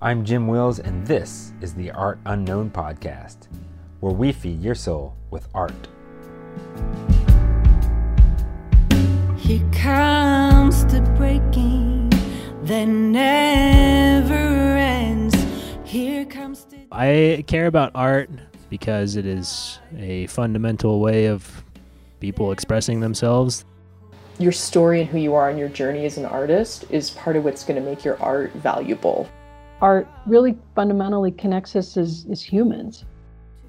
I'm Jim Wills, and this is the Art Unknown Podcast, where we feed your soul with art. Here comes the breaking that never ends. Here comes the. I care about art because it is a fundamental way of people expressing themselves. Your story and who you are and your journey as an artist is part of what's going to make your art valuable. Art really fundamentally connects us as, as humans.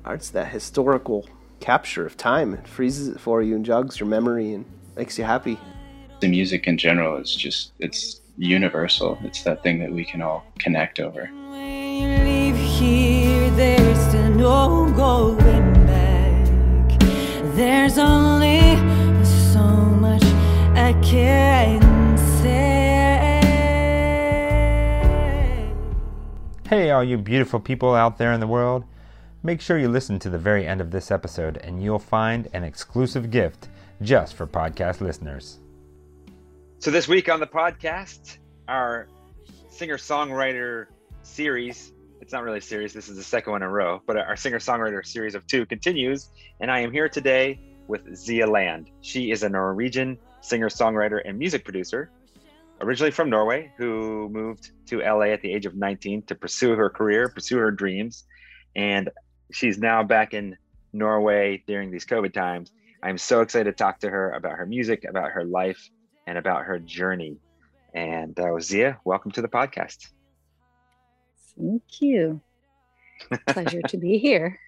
Art's that historical capture of time. It freezes it for you and jogs your memory and makes you happy. The music in general is just, it's universal. It's that thing that we can all connect over. When you leave here, there's no going back. There's only so much I can Hey, all you beautiful people out there in the world. Make sure you listen to the very end of this episode, and you'll find an exclusive gift just for podcast listeners. So, this week on the podcast, our singer songwriter series it's not really a series, this is the second one in a row, but our singer songwriter series of two continues. And I am here today with Zia Land. She is a Norwegian singer songwriter and music producer, originally from Norway, who moved to LA at the age of 19 to pursue her career, pursue her dreams. And she's now back in Norway during these COVID times. I'm so excited to talk to her about her music, about her life, and about her journey. And uh, Zia, welcome to the podcast. Thank you. Pleasure to be here.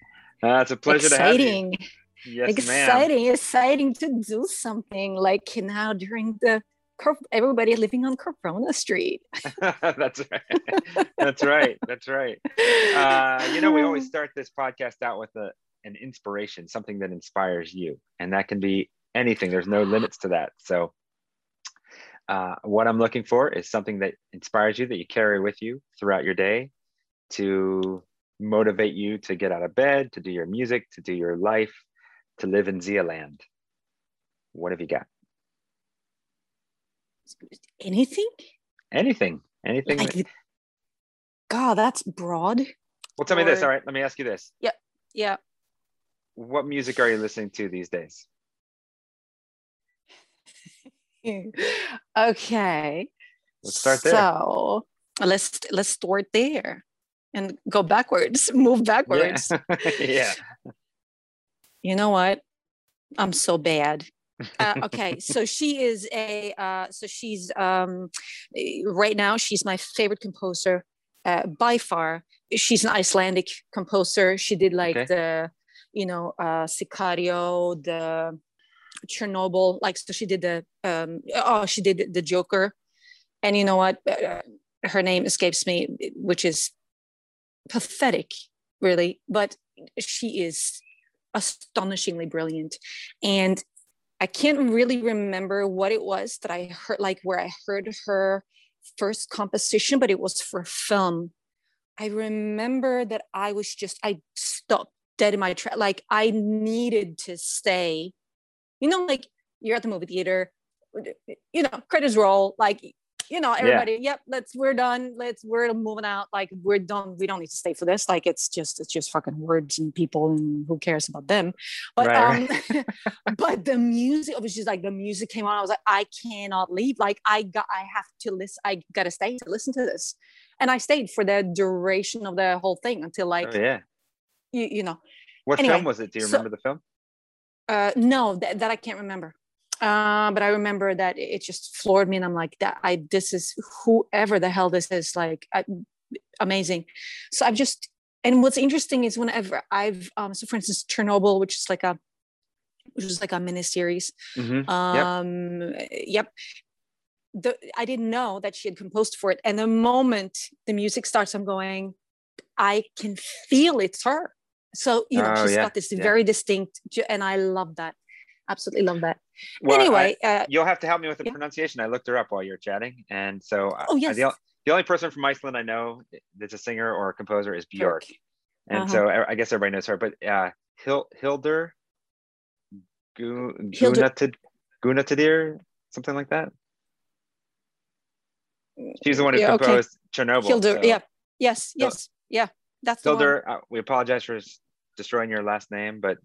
Uh, it's a pleasure exciting. to have you. Yes, exciting, exciting to do something like now during the everybody living on Corona Street. That's right. That's right. That's right. Uh, you know, we always start this podcast out with a, an inspiration, something that inspires you, and that can be anything. There's no limits to that. So, uh, what I'm looking for is something that inspires you, that you carry with you throughout your day, to motivate you to get out of bed, to do your music, to do your life, to live in Zia land. What have you got? Anything? Anything. Anything. Like, that- God, that's broad. well, tell me this. All right. Let me ask you this. Yep. Yeah. What music are you listening to these days? okay. Let's start there. So let's let's start there and go backwards, move backwards. Yeah. yeah. You know what? I'm so bad. Uh, okay, so she is a uh, so she's um, eh, right now she's my favorite composer uh, by far. She's an Icelandic composer. She did like Okay. the you know uh, Sicario, the Chernobyl. Like so, she did the um, oh she did the Joker, and you know what? Uh, her name escapes me, which is pathetic, really. But she is astonishingly brilliant, and I can't really remember what it was that I heard, like where I heard her first composition, but it was for film. I remember that I was just, I stopped dead in my track. Like I needed to stay, you know, like you're at the movie theater, you know, credits roll, like, you know, everybody, yep, let's, we're done. Let's, we're moving out. Like we're done. We don't need to stay for this. Like it's just, it's just fucking words and people and who cares about them. But, Right, um, but the music it was just like the music came on i was like i cannot leave like i got i have to listen i gotta stay to listen to this and i stayed for the duration of the whole thing until like Oh, yeah. you, you know What Anyway, film was it? Do you so- remember the film? uh no that, that i can't remember uh but i remember that it just floored me and i'm like that i this is whoever the hell this is like I, amazing. So i've just and what's interesting is whenever i've um so for instance chernobyl which is like a which is like a mini series Mhm. um yep. The, i didn't know that she had composed for it. And the moment the music starts i'm going i can feel it's her. So you know Oh, she's yeah, got this yeah. very distinct and i love that absolutely love that Well, I- anyway uh, you'll have to help me with the yeah. pronunciation. I looked her up while you were chatting, and so uh, Oh, I- yes. the, the only person from Iceland I know that's a singer or a composer is Björk, and Uh-huh. so I I guess everybody knows her. But uh, Hil- Hildur Gu- Hildur- Gunatid- Gunatidir, something like that. She's the one who Yeah, okay. composed Chernobyl. Hildur, so- yeah yes, yes, yeah. That's the one. Hildur, uh, we apologize for destroying your last name, but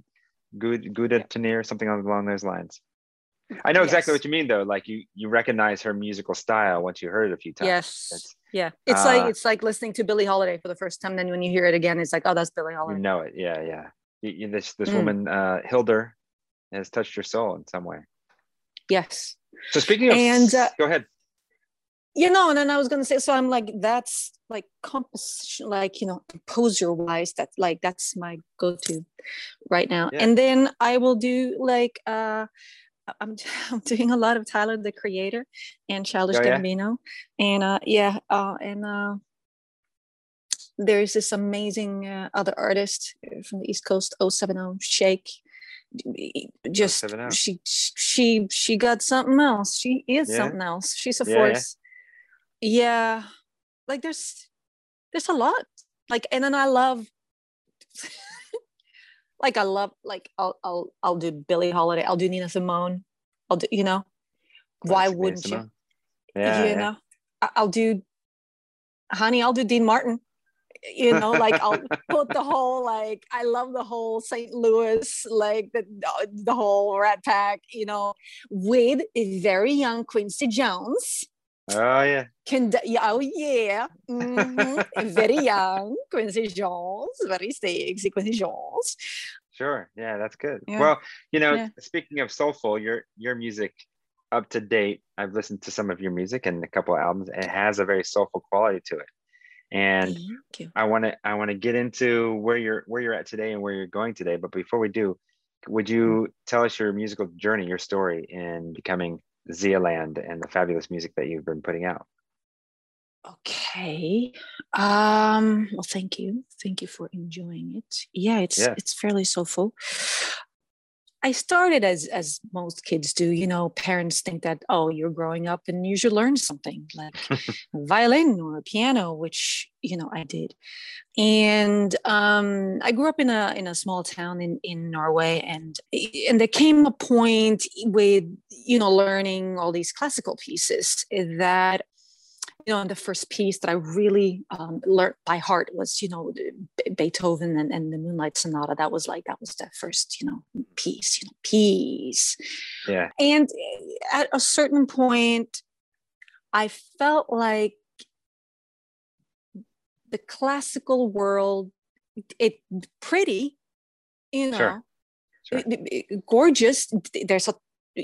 Good Gouda Tanir, something along those lines. I know exactly Yes. what you mean though. Like you you recognize her musical style once you heard it a few times. Yes. It's- Yeah. It's Uh, like it's like listening to Billie Holiday for the first time. Then when you hear it again, it's like, oh, that's Billie Holiday. you know it. Yeah, yeah. You, you- this this Mm. woman, uh, Hildur, has touched your soul in some way. Yes. So speaking of, And, uh, go ahead. You know and then i was gonna say so i'm like that's like composition like you know composer wise that's like that's my go-to right now Yeah. and then i will do like uh I'm, I'm doing a lot of Tyler the Creator and Childish Oh, yeah? Gambino, and uh, yeah, uh, and uh, there's this amazing uh, other artist uh, from the East Coast, 070 Shake. Just 070. she she she got something else. She is Yeah? something else. She's a force. Yeah, like there's there's a lot. Like, and then I love. like I love like I'll I'll I'll do Billie Holiday. I'll do Nina Simone. I'll do you know. Why wouldn't you? Yeah, you yeah. know i'll do honey i'll do dean martin you know like i'll put the whole like i love the whole st louis like the the whole rat pack you know with a very young quincy jones Oh yeah. can yeah, oh yeah Mhm. very young quincy jones very sexy quincy jones Sure. Yeah, that's good. Yeah. Well, you know, Yeah. speaking of soulful, your your music up to date. I've listened to some of your music and a couple of albums. It has a very soulful quality to it. And I want to I want to get into where you're where you're at today and where you're going today. But before we do, would you tell us your musical journey, your story in becoming Zealand and the fabulous music that you've been putting out? Okay. Um, well, thank you. Thank you for enjoying it. Yeah, it's Yeah. it's fairly soulful. I started as as most kids do, you know, parents think that oh, you're growing up and you should learn something like a violin or a piano, which you know I did. And um, I grew up in a in a small town in in Norway, and and there came a point with you know learning all these classical pieces that you know, and the first piece that I really um, learned by heart was, you know, Beethoven and, and the Moonlight Sonata. That was like that was the first, you know, piece, you know, piece. Yeah. And eh, at a certain point, I felt like the classical world, it pretty, you know, Sure. Sure. gorgeous. There's a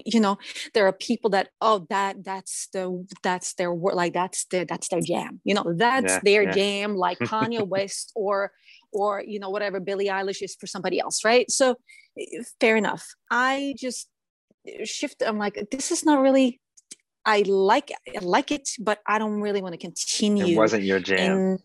you know there are people that oh that that's the that's their work like that's their that's their jam you know that's Yeah, their yeah. jam like kanye west or or you know whatever billie eilish is for somebody else right so eh, fair enough i just shift i'm like this is not really i like i like it but i don't really want to continue It wasn't your jam. and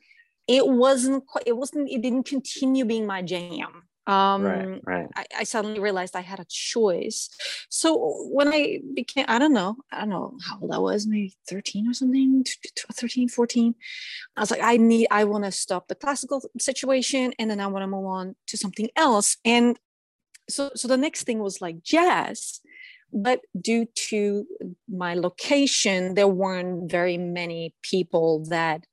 it wasn't quite it wasn't it didn't continue being my jam um right. Right. I, I suddenly realized I had a choice. So when I became, I don't know, I don't know how old I was, maybe 13 or something, t- t- 13, 14. I was like, I need, I want to stop the classical situation and then I want to move on to something else. And so, so the next thing was like jazz. But due to my location, there weren't very many people that,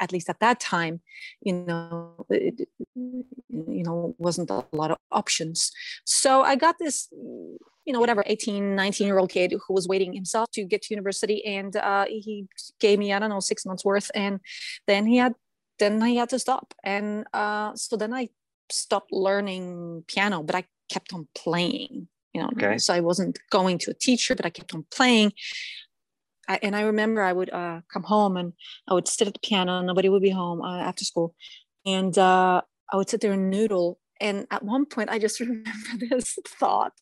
at least at that time, you know, it, you know, wasn't a lot of options. So I got this, you know, whatever, 18, 19 year old kid who was waiting himself to get to university. And uh, he gave me, I don't know, six months worth. And then he had, then he had to stop. And uh, so then I stopped learning piano, but I kept on playing, you know, Okay. so I wasn't going to a teacher, but I kept on playing. I, and I remember I would uh, come home and I would sit at the piano. Nobody would be home uh, after school, and uh, I would sit there and noodle. And at one point, I just remember this thought,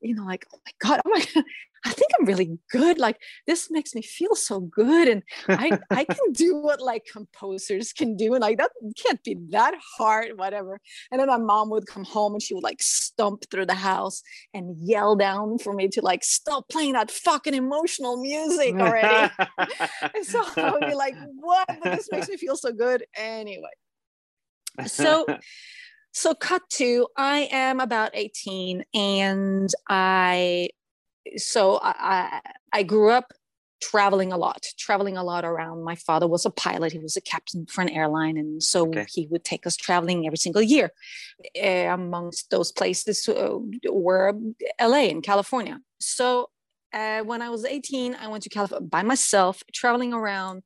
you know, like, oh my god, oh my, God, I think I'm really good. Like this makes me feel so good, and I I can do what like composers can do, and like that can't be that hard, whatever. And then my mom would come home and she would like stomp through the house and yell down for me to like stop playing that fucking emotional music already. and so I would be like, what? But this makes me feel so good. Anyway. So so cut to I am about 18 and I so I I, grew up traveling a lot, traveling a lot around. My father was a pilot; he was a captain for an airline, and so Okay. he would take us traveling every single year. Uh, amongst those places uh, were LA in California. So uh, when I was 18, I went to California by myself, traveling around,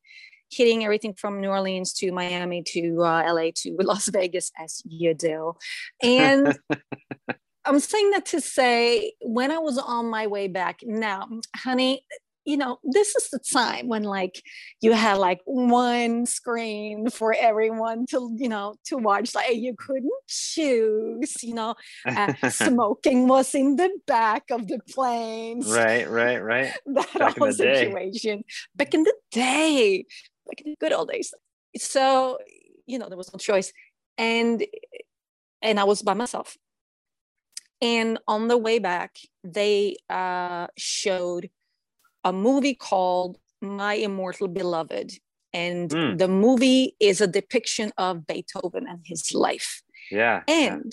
hitting everything from New Orleans to Miami to uh, LA to Las Vegas, as you do. And I'm saying that to say, when I was on my way back, now, honey, you know, this is the time when like you had like one screen for everyone to, you know, to watch. Like you couldn't choose, you know, uh, smoking was in the back of the planes right, right, right. that Back whole day. situation back in the day back in the good old days so you know there was no choice and and i was by myself and on the way back they uh showed a movie called my immortal beloved and Mm. the movie is a depiction of beethoven and his life Yeah. yeah. and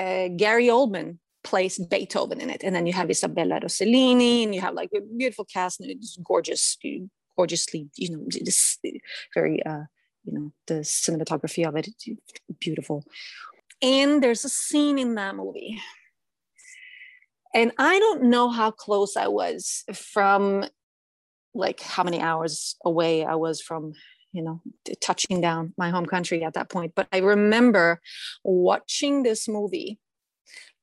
uh, Gary Oldman plays Beethoven in it, and then you have Isabella Rossellini, and you have like a beautiful cast, and it's gorgeous, gorgeously, you know, this very, uh, you know, the cinematography of it, beautiful. And there's a scene in that movie, and I don't know how close I was from, like how many hours away I was from you know touching down my home country at that point but i remember watching this movie.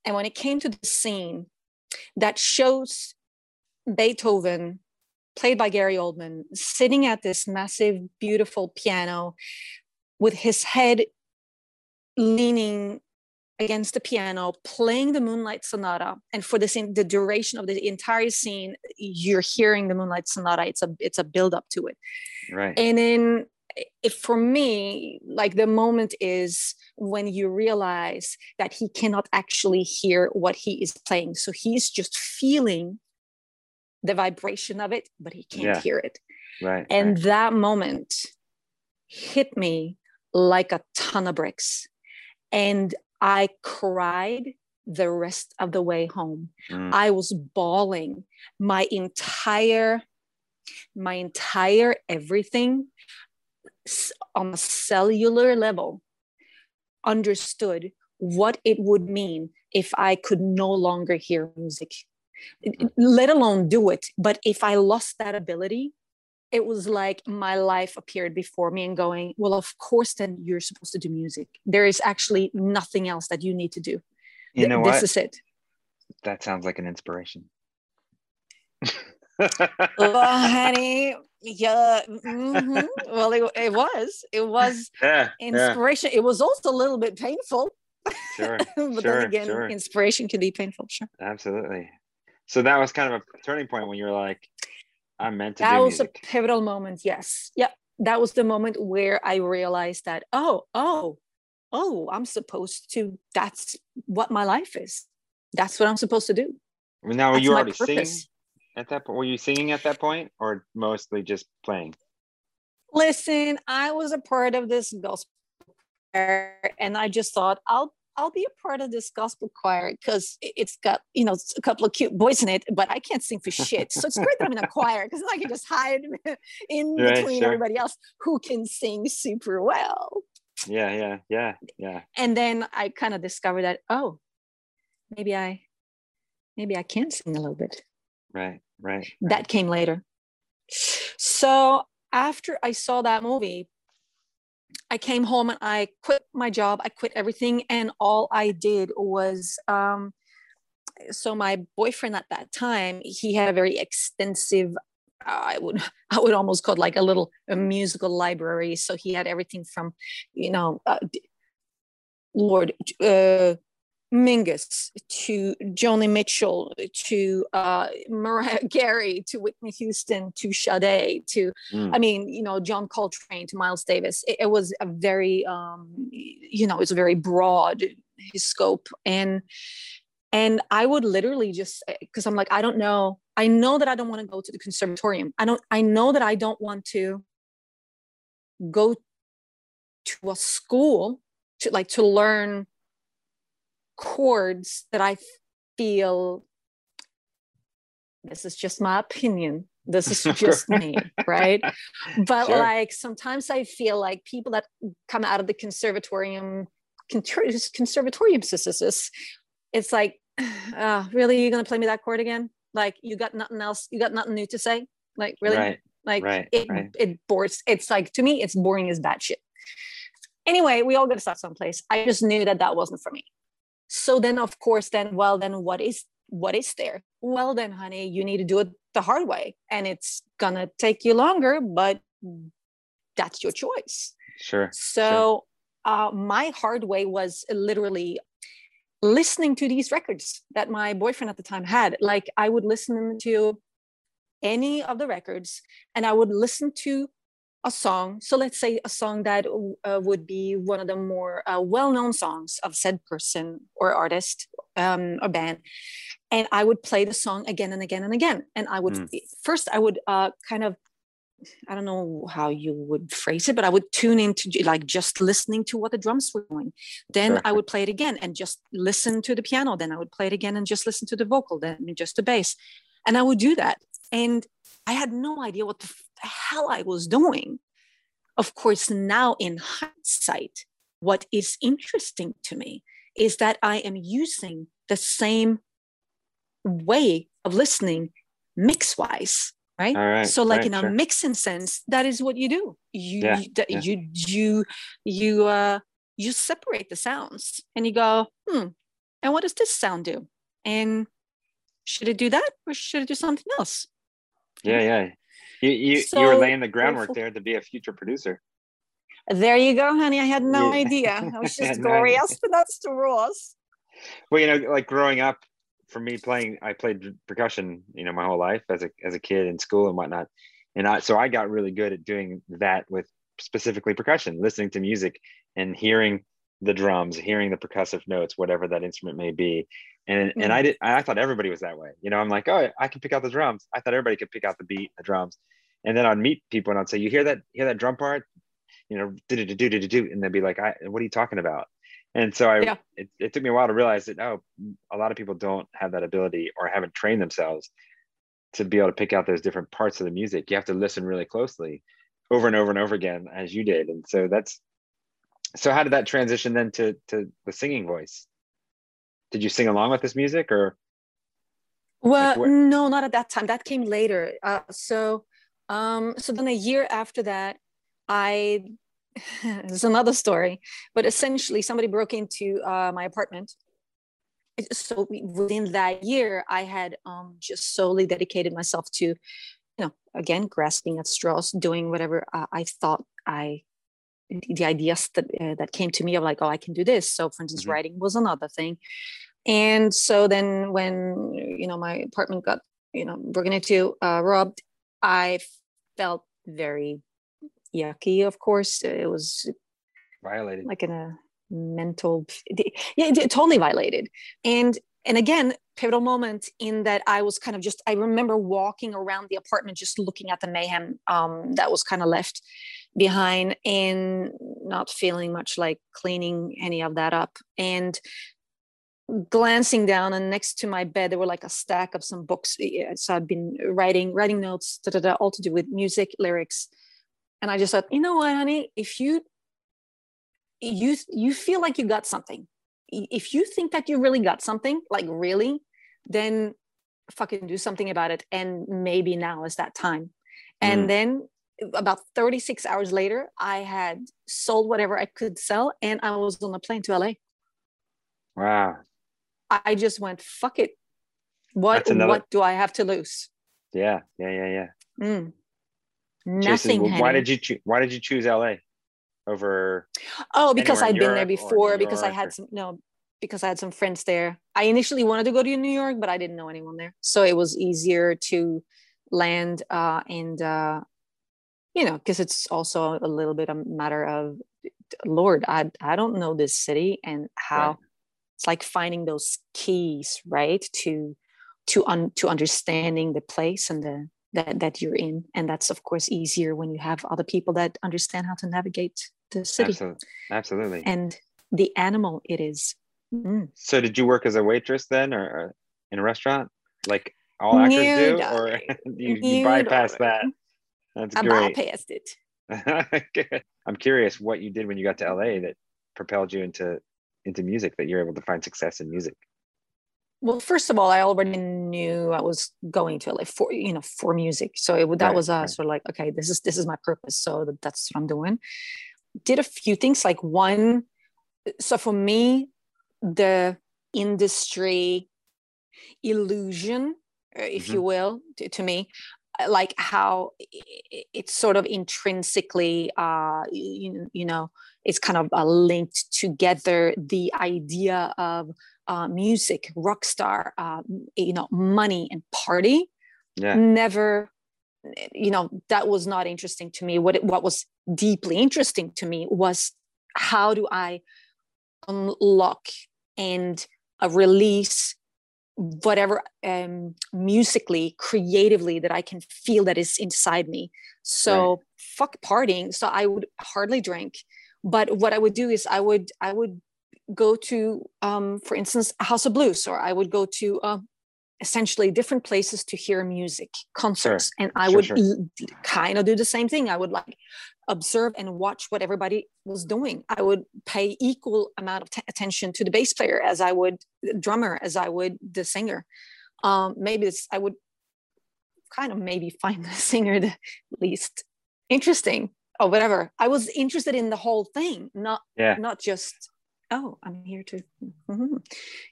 And when it came to the scene that shows beethoven played by gary oldman sitting at this massive beautiful piano with his head leaning against the piano playing the moonlight sonata and for the scene the duration of the entire scene you're hearing the moonlight sonata it's a it's a build up to it Right. and then if for me like the moment is when you realize that he cannot actually hear what he is playing so he's just feeling the vibration of it but he can't Yeah. hear it right. and right. that moment hit me like a ton of bricks and i cried the rest of the way home Mm. i was bawling my entire my entire everything on a cellular level understood what it would mean if I could no longer hear music, it- let alone do it. But if I lost that ability, it was like my life appeared before me and going, well, of course, then you're supposed to do music. There is actually nothing else that you need to do. you Th- know this is it. that sounds like an inspiration. oh, honey. Yeah. mhm. Well, it, it was. It was yeah. Yeah. inspiration. It was also a little bit painful. Sure. but sure. then again, sure. inspiration can be painful. Sure. Absolutely. So that was kind of a turning point when you were like, I'm meant to That was music. a pivotal moment. Yes. Yep. That was the moment where I realized that, oh, oh, oh, I'm supposed to, that's what my life is. That's what I'm supposed to do. now, were you already singing at that point? Were you singing at that point or mostly just playing? Listen, I was a part of this gospel and I just thought I'll I'll be a part of this gospel choir because it's got you know a couple of cute boys in it, but I can't sing for shit. So it's great that I'm in a choir because I can just hide in Right, between sure. everybody else who can sing super well. Yeah, yeah, yeah, yeah. And then I kind of discovered that oh, maybe I maybe I can sing a little bit. Right, right. That came later. So after I saw that movie, I came home and I quit my job. I quit everything, and all I did was um, so my boyfriend at that time he had a very extensive. uh, I would I would almost call it like a little a musical library. So he had everything from, you know, uh, Lord uh, Mingus to Joni Mitchell to uh, Mariah Carey to Whitney Houston to Sade to Mm. I mean you know John Coltrane to Miles Davis. It, it was a very um, you know it's a very broad his scope and and I would literally just because I'm like I don't know I know that I don't want to go to the conservatorium. I don't I know that I don't want to go to a school to like to learn chords that I feel this is just my opinion This is just me, right? But Sure. like sometimes I feel like people that come out of the conservatorium, conservatorium it's like, uh, really, you're gonna play me that chord again? Like you got nothing else, you got nothing new to say? Like really? Right. Like right, it, right. it bores. It's like to me, it's boring as bad shit. Anyway, we all got to start someplace. I just knew that that wasn't for me. So then, of course, then well, then what is what is there? Well, then, honey, you need to do it the hard way, and it's gonna take you longer, but that's your choice. Sure. So uh, my hard way was literally listening to these records that my boyfriend at the time had. Like I would listen to any of the records and I would listen to a song. So let's say a song that uh, would be one of the more uh, well-known songs of said person or artist um, or band. And I would play the song again and again and again. And I would Mm. first I would uh, kind of I don't know how you would phrase it, but I would tune into like just listening to what the drums were doing. Then Sure. I would play it again and just listen to the piano. Then I would play it again and just listen to the vocal, then just the bass. And I would do that. And I had no idea what the the hell I was doing. Of course, now in hindsight, what is interesting to me is that I am using the same way of listening mix wise right? Right, so like right, in a sure. mixing sense that is what you do you Yeah, you, yeah. you you you uh you separate the sounds and you go hmm and what does this sound do and should it do that or should it do something else Yeah, yeah. You you, you were laying the groundwork there to be a future producer. there you go honey i had no Yeah. idea i was just no going idea. that's the rules Well, you know, like growing up, for me playing, I played percussion, you know, my whole life as a as a kid in school and whatnot, and I so I got really good at doing that with specifically percussion, listening to music and hearing the drums, hearing the percussive notes, whatever that instrument may be, and and mm-hmm. I did I thought everybody was that way, you know. I'm like, oh, I can pick out the drums. I thought everybody could pick out the beat, the drums, and then I'd meet people and I'd say, you hear that, hear that drum part, you know, do do do do do do, and they'd be like, I, what are you talking about? And so I, Yeah. it, it took me a while to realize that oh, a lot of people don't have that ability or haven't trained themselves to be able to pick out those different parts of the music. You have to listen really closely, over and over and over again, as you did. And so that's, so how did that transition then to to the singing voice? Did you sing along with this music or? Well, where- no, not at that time. That came later. Uh, so, um, so then a year after that, I it's another story, but essentially somebody broke into uh, my apartment. So within that year, I had um, just solely dedicated myself to, you know, again grasping at straws, doing whatever uh, I thought I, the ideas that uh, that came to me of like, oh, I can do this. So, for instance, Mhm. writing was another thing and so then when you know my apartment got you know broken into uh robbed i felt very yucky of course it was Violated. like in a mental yeah totally violated and and again pivotal moment in that i was kind of just i remember walking around the apartment just looking at the mayhem um, that was kind of left behind and not feeling much like cleaning any of that up. And glancing down and next to my bed there were like a stack of some books. So i've been writing writing notes da, da, da, all to do with music lyrics. And i just thought you know what honey? If you you you feel like you got something. If you think that you really got something like really then fucking do something about it. And maybe now is that time. And Mm. then about 36 hours later i had sold whatever i could sell and i was on a plane to la Wow. I just went, fuck it. What another- what do I have to lose? Yeah. Yeah. Yeah. Yeah. Mm. Jason, Nothing. wh- why did you choose? Why did you choose LA over? Oh, because I'd been there before. Because I had or- some no, because I had some friends there. I initially wanted to go to New York, but I didn't know anyone there, so it was easier to land uh, and uh, you know, because it's also a little bit a matter of Lord, I I don't know this city and how Right. it's like finding those keys, right? To to un, to understanding the place and the that that you're in, and that's of course easier when you have other people that understand how to navigate the city Absolutely. Absolutely. and the animal it is. Mm. So did you work as a waitress then, or, or in a restaurant? Like all actors do, or you, you bypass that? That's I great. bypassed it. I'm curious what you did when you got to LA that propelled you into into music that you're able to find success in music. Well, first of all, I already knew I was going to LA for you know for music, so it, that Right, was uh, right. sort of like okay, this is this is my purpose, so that's what I'm doing. Did a few things like one, so for me, the industry illusion, uh, if Mhm. you will, to, to me, like how it's sort of intrinsically, uh, you, you know, it's kind of uh, linked together the idea of uh, music, rock star, uh, you know, money and party. Yeah. Never, you know, that was not interesting to me. What it, what was deeply interesting to me was how do I unlock and uh, release whatever um, musically, creatively that I can feel that is inside me. So fuck partying. So I would hardly drink, but what I would do is I would I would go to, um, for instance, a House of Blues, or I would go to um, essentially different places to hear music, concerts, and I Sure, would sure. kind of do the same thing. I would like observe and watch what everybody was doing. I would pay equal amount of t- attention to the bass player as I would the drummer, as I would the singer. Um, maybe it's, I would kind of maybe find the singer the least interesting or whatever. I was interested in the whole thing, not Yeah. not just oh i'm here to mhm,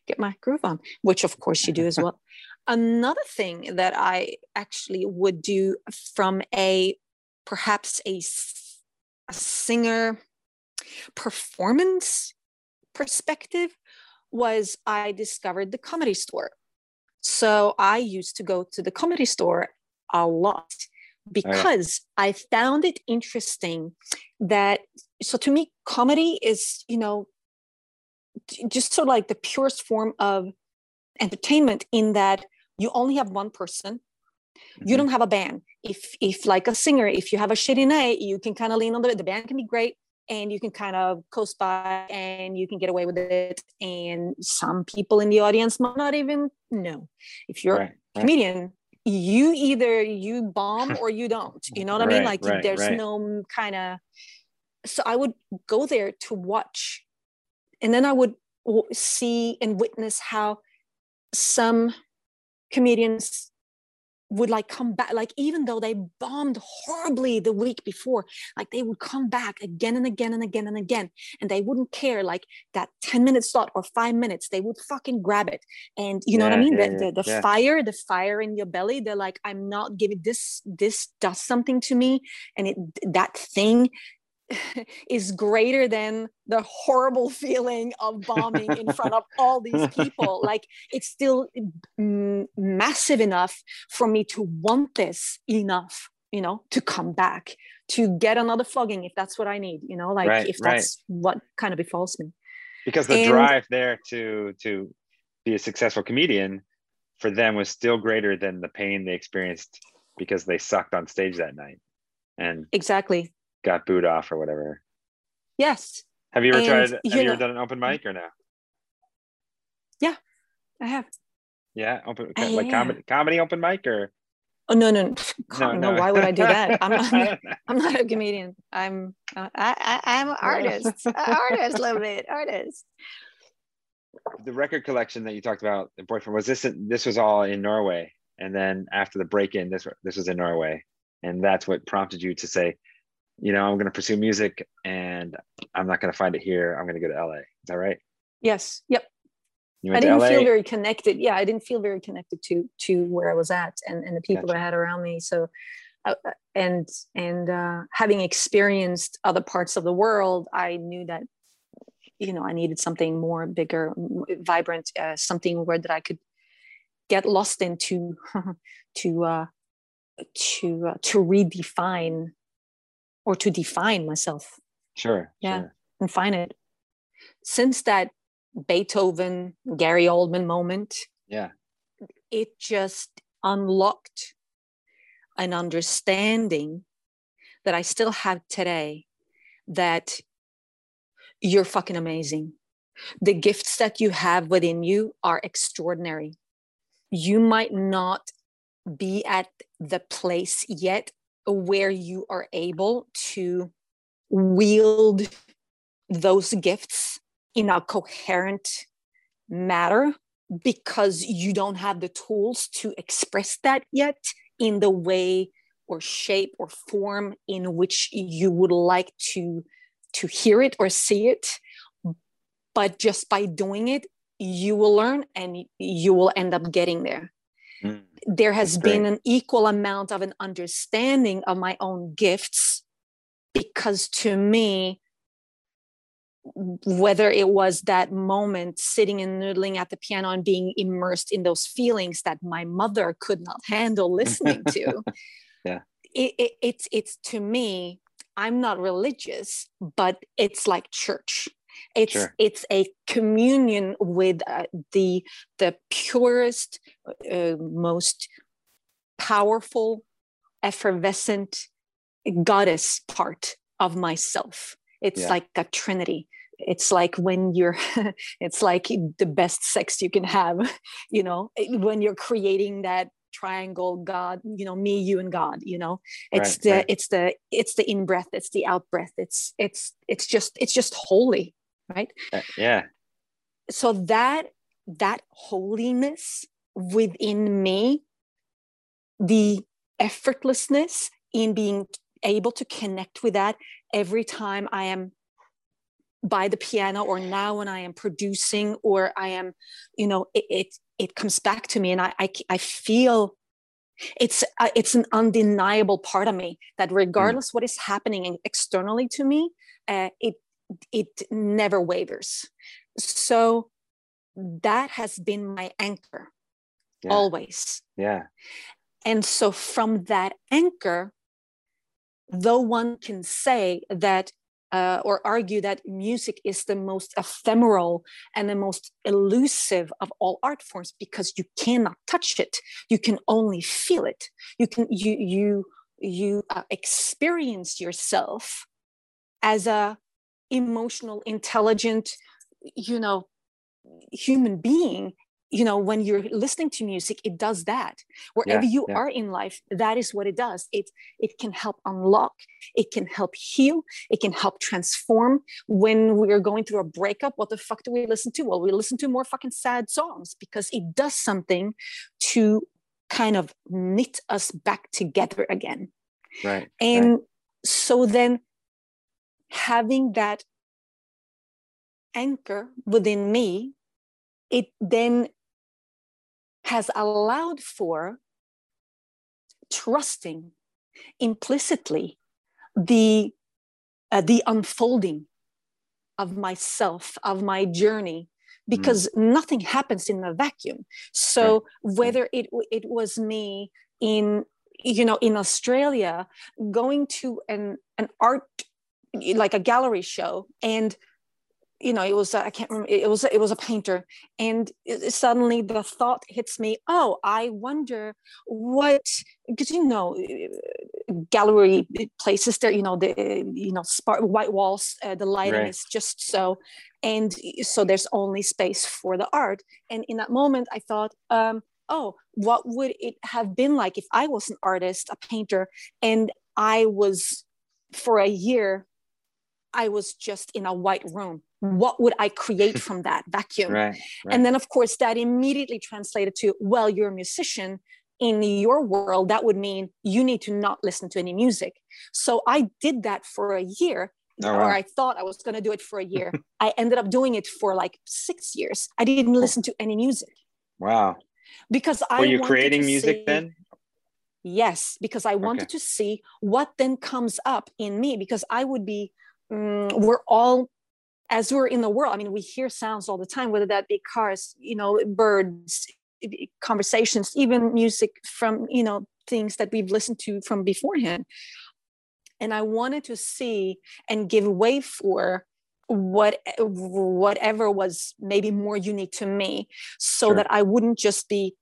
get my groove on which of course you do as well another thing that i actually would do from a perhaps a, a singer performance perspective was i discovered the comedy store. So i used to go to the comedy store a lot oh, because I found it interesting that so to me comedy is you know just sort of like the purest form of entertainment in that you only have one person you Mhm. don't have a band if if like a singer if you have a shitty night you can kind of lean on the the band can be great and you can kind of coast by and you can get away with it and some people in the audience might not even know if you're Right. a right. comedian you either you bomb or you don't you know what i mean Right, like there's no kind of so i would go there to watch and then i would see and witness how some comedians would like come back like even though they bombed horribly the week before like they would come back again and again and again and again and they wouldn't care like that 10 minute slot or five minutes they would fucking grab it and you know what i mean yeah, the, the, the yeah. fire the fire in your belly they're like i'm not giving this this does something to me and it that thing is greater than the horrible feeling of bombing in front of all these people. Like it's still mm, massive enough for me to want this enough you know to come back to get another flogging if that's what i need you know like Right, if right. that's what kind of befalls me. Because the And- drive there to to be a successful comedian for them was still greater than the pain they experienced because they sucked on stage that night. And exactly got booed off or whatever. yes Have you ever And, tried? Have you ever know- done an open mic or no? Yeah, I have Yeah, open I like comedy comedy open mic or oh no no no, no, why would i do that i'm not. I'm not a comedian. I'm uh, I, I I'm an artist. Artist, a little bit artist. the record collection that you talked about, the boyfriend was this. This was all in Norway, and then after the break-in, this this was in Norway, and that's what prompted you to say, you know, I'm going to pursue music, and I'm not going to find it here. I'm going to go to LA. Is that right? Yes. Yep. I didn't feel very connected. Yeah, I didn't feel very connected to to where I was at and and the people that I had around me. So, uh, uh, and and uh, having experienced other parts of the world, I knew that you know I needed something more bigger, vibrant, uh, something where that I could get lost into to uh, to uh, to redefine or to define myself sure. Yeah. Sure. and find it. Since that Beethoven, Gary Oldman moment, Yeah. it just unlocked an understanding that I still have today that you're fucking amazing. The gifts that you have within you are extraordinary. you might not be at the place yet where you are able to wield those gifts in a coherent matter because you don't have the tools to express that yet in the way or shape or form in which you would like to to hear it or see it. But just by doing it you will learn and you will end up getting there Mm, there has been great. an equal amount of an understanding of my own gifts because to me whether it was that moment sitting and noodling at the piano and being immersed in those feelings that my mother could not handle listening to Yeah. it, it, it's it's to me i'm not religious but it's like church it's Sure. it's a communion with uh, the the purest uh, most powerful effervescent goddess part of myself it's Yeah. like a trinity it's like when you're it's like the best sex you can have you know when you're creating that triangle god you know me you and god you know it's Right, the right. it's the it's the in breath it's the out breath it's it's it's just it's just holy right Uh, yeah. so that that holiness within me the effortlessness in being able to connect with that every time i am by the piano or now when i am producing or i am you know it it, it comes back to me and i i, I feel it's uh, it's an undeniable part of me that regardless what is happening externally to me uh, it it never wavers so that has been my anchor Yeah. always Yeah. and so from that anchor though one can say that uh, or argue that music is the most ephemeral and the most elusive of all art forms because you cannot touch it you can only feel it you can you you you uh, experience yourself as a emotional intelligent you know human being you know when you're listening to music it does that wherever Yeah, you yeah. are in life that is what it does it it can help unlock it can help heal it can help transform when we're going through a breakup what the fuck do we listen to well we listen to more fucking sad songs because it does something to kind of knit us back together again Right. and right. so then having that anchor within me, it then has allowed for trusting implicitly the uh, the unfolding of myself of my journey because nothing happens in a vacuum. So whether it it was me in you know in australia going to an an art like a gallery show. And you know it was i can't remember it was it was a painter. And it- suddenly the thought hits me oh i wonder what because you know gallery places there you know the you know spark white walls uh, the lighting Right. is just so and so there's only space for the art. And in that moment i thought um oh what would it have been like if i was an artist a painter and i was for a year i was just in a white room what would i create from that vacuum Right. right. and then of course that immediately translated to well you're a musician in your world that would mean you need to not listen to any music so i did that for a year Oh, or wow. i thought i was going to do it for a year i ended up doing it for like six years i didn't listen to any music wow. because i Were you creating music see- then? yes because i wanted Okay. to see what then comes up in me because i would be mm, we're all as we're in the world i mean we hear sounds all the time whether that be cars you know birds conversations even music from you know things that we've listened to from beforehand and i wanted to see and give way for what whatever was maybe more unique to me so Sure. that i wouldn't just be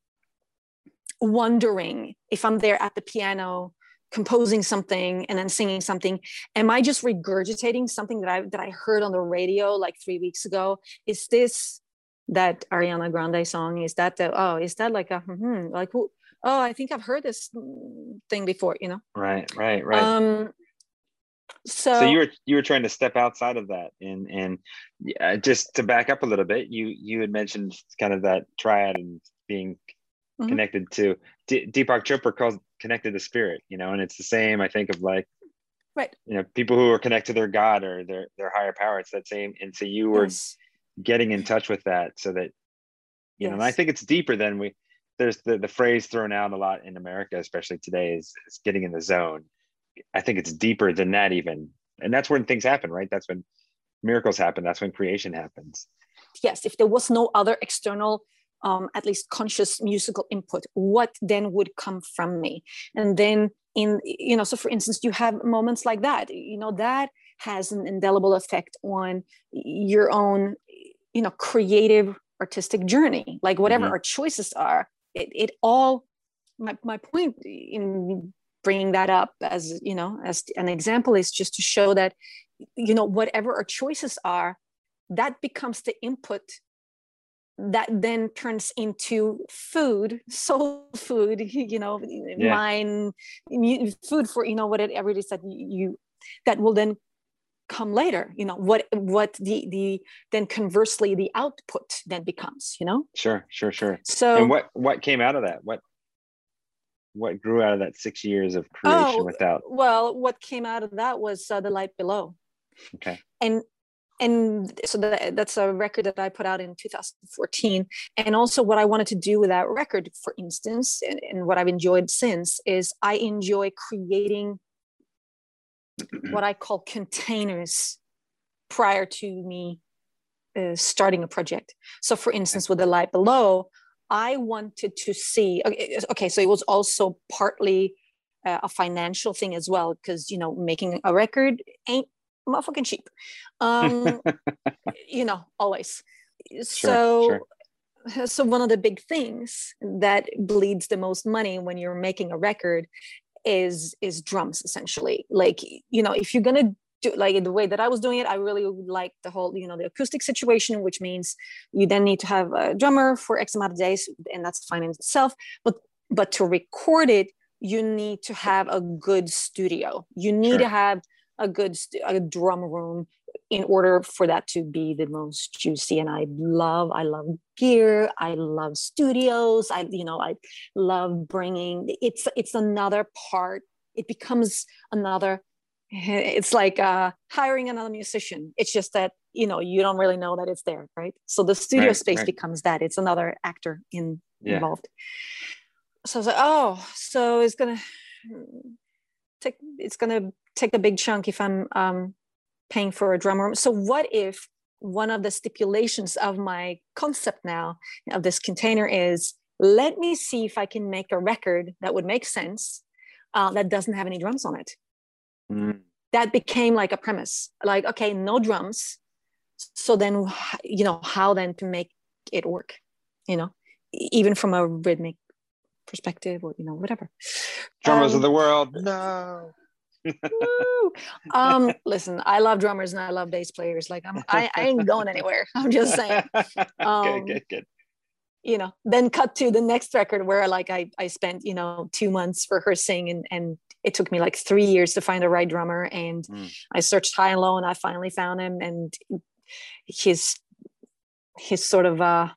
wondering if i'm there at the piano composing something and then singing something am i just regurgitating something that i that i heard on the radio like 3 weeks ago is this that Ariana Grande song? Is that the oh? Is that like a hmm, like who? Oh, I think I've heard this thing before. You know. Right, right, right. Um. So, so you were you were trying to step outside of that and and yeah, just to back up a little bit you you had mentioned kind of that triad and being Mhm. connected to D- deepak chopra calls connected to spirit you know and it's the same i think of like right. you know people who are connected to their god or their their higher power. It's that same and so you were Yes. getting in touch with that so that you know and i think it's deeper than we there's the, the phrase thrown out a lot in america especially today is, is getting in the zone. I think it's deeper than that even. And that's when things happen right? That's when miracles happen. That's when creation happens. Yes, if there was no other external, um, at least conscious musical input, what then would come from me? And then in you know, so for instance, you have moments like that. You know, that has an indelible effect on your own, you know, creative artistic journey. Like whatever Mhm. our choices are, it it all. My my point in bringing that up as you know as an example is just to show that you know whatever our choices are that becomes the input that then turns into food soul food you know Yeah. mine food for you know whatever it is that you that will then come later you know what what the the then conversely the output then becomes you know? Sure sure sure. So and what what came out of that? What what grew out of that six years of creation Oh, without well what came out of that was uh, the light below. Okay. And and so that, that's a record that i put out in 2014 and also what i wanted to do with that record for instance and, and what i've enjoyed since is i enjoy creating what i call containers prior to me uh, starting a project. So for instance with the light below i wanted to see okay, okay so it was also partly uh, a financial thing as well because you know making a record ain't motherfucking cheap. Um you know always. So sure. so one of the big things that bleeds the most money when you're making a record is is drums essentially. Like you know if you're gonna do like the way that i was doing it i really like the whole you know the acoustic situation which means you then need to have a drummer for x amount of days and that's fine in itself. But but to record it you need to have a good studio. You need Sure. to have a good a drum room in order for that to be the most juicy. And i love i love gear. I love studios. I you know i love bringing it's it's another part. It becomes another it's like uh hiring another musician. It's just that you know you don't really know that it's there right? So the studio Right, space right. becomes that. It's another actor in Yeah. involved. So i was like oh so it's gonna take it's gonna take a big chunk if i'm um paying for a drummer so what if one of the stipulations of my concept now of this container is let me see if i can make a record that would make sense uh, that doesn't have any drums on it. Mm, that became like a premise. Like okay no drums. So then you know how then to make it work you know? Even from a rhythmic perspective or you know whatever. Drummers Um, of the world no! Um listen i love drummers and i love bass players like i'm i, I ain't going anywhere i'm just saying Um, good good good you know then cut to the next record where like i i spent you know two months rehearsing and and it took me like three years to find the right drummer and Mm. i searched high and low and i finally found him and his his sort of uh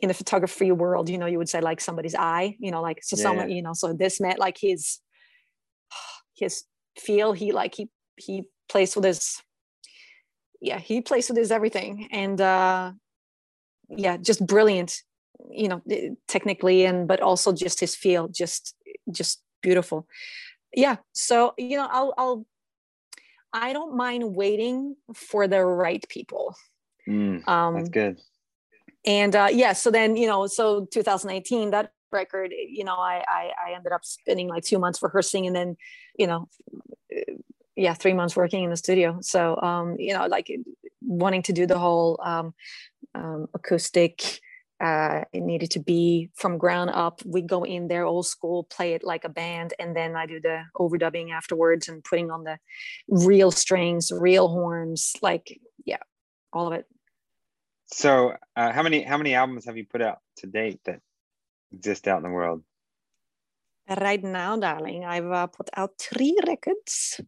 in the photography world you know you would say like somebody's eye you know like so Yeah, someone yeah. you know so this meant like his his feel he like he he plays with his yeah he plays with his everything. And uh yeah just brilliant you know eh, technically and but also just his feel just just beautiful. Yeah so you know i'll i'll i don't mind waiting for the right people. Mm, um that's good. and uh yeah so then you know so 2018 that record you know I, I i ended up spending like two months rehearsing and then you know yeah three months working in the studio. So um you know like wanting to do the whole um, um acoustic uh it needed to be from ground up. We go in there old school play it like a band and then i do the overdubbing afterwards and putting on the real strings real horns like yeah all of it. So, uh, how many how many albums have you put out to date that exist out in the world? Right now, darling, I've uh, put out three records.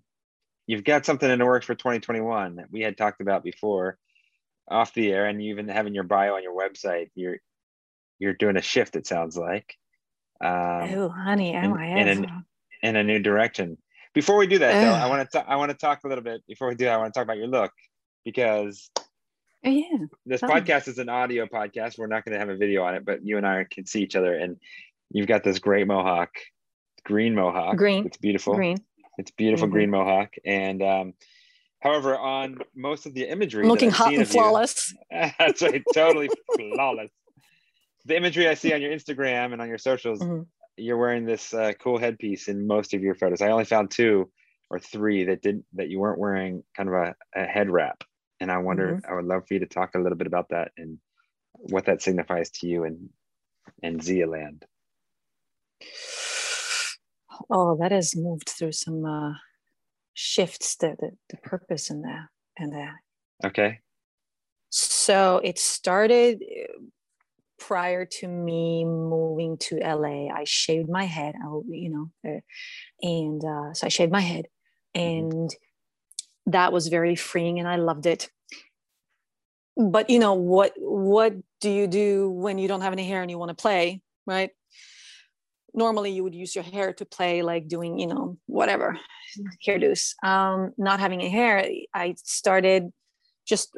You've got something in the works for 2021 that we had talked about before, off the air, and you even have in your bio on your website. You're you're doing a shift. It sounds like. Um, oh, honey, in, am I? in, Yes. a, in a new direction. Before we do that, though, I want to I want to talk a little bit. Before we do that, I want to talk about your look because Oh, yeah. this podcast is an audio podcast. We're not going to have a video on it, but you and I can see each other, and you've got this great mohawk, green mohawk. Green. It's beautiful. Green. It's beautiful Mhm. green mohawk, and um, however, on most of the imagery, Looking hot and of you- flawless. that's right, totally flawless. The imagery I see on your Instagram and on your socials, Mhm. you're wearing this uh, cool headpiece in most of your photos. I only found two or three that didn't that you weren't wearing kind of a, a head wrap, and I wonder, I would love for you to talk a little bit about that and what that signifies to you and and Zia Land. Oh, that has moved through some uh, shifts. The, the the purpose in the and the Okay, So it started uh, prior to me moving to LA. I shaved my head, I, you know, uh, and uh, so I shaved my head, and that was very freeing, and I loved it. But you know what? What do you do when you don't have any hair and you want to play, right? Normally, you would use your hair to play, like doing, you know, whatever hairdos. Um, not having a hair, I started just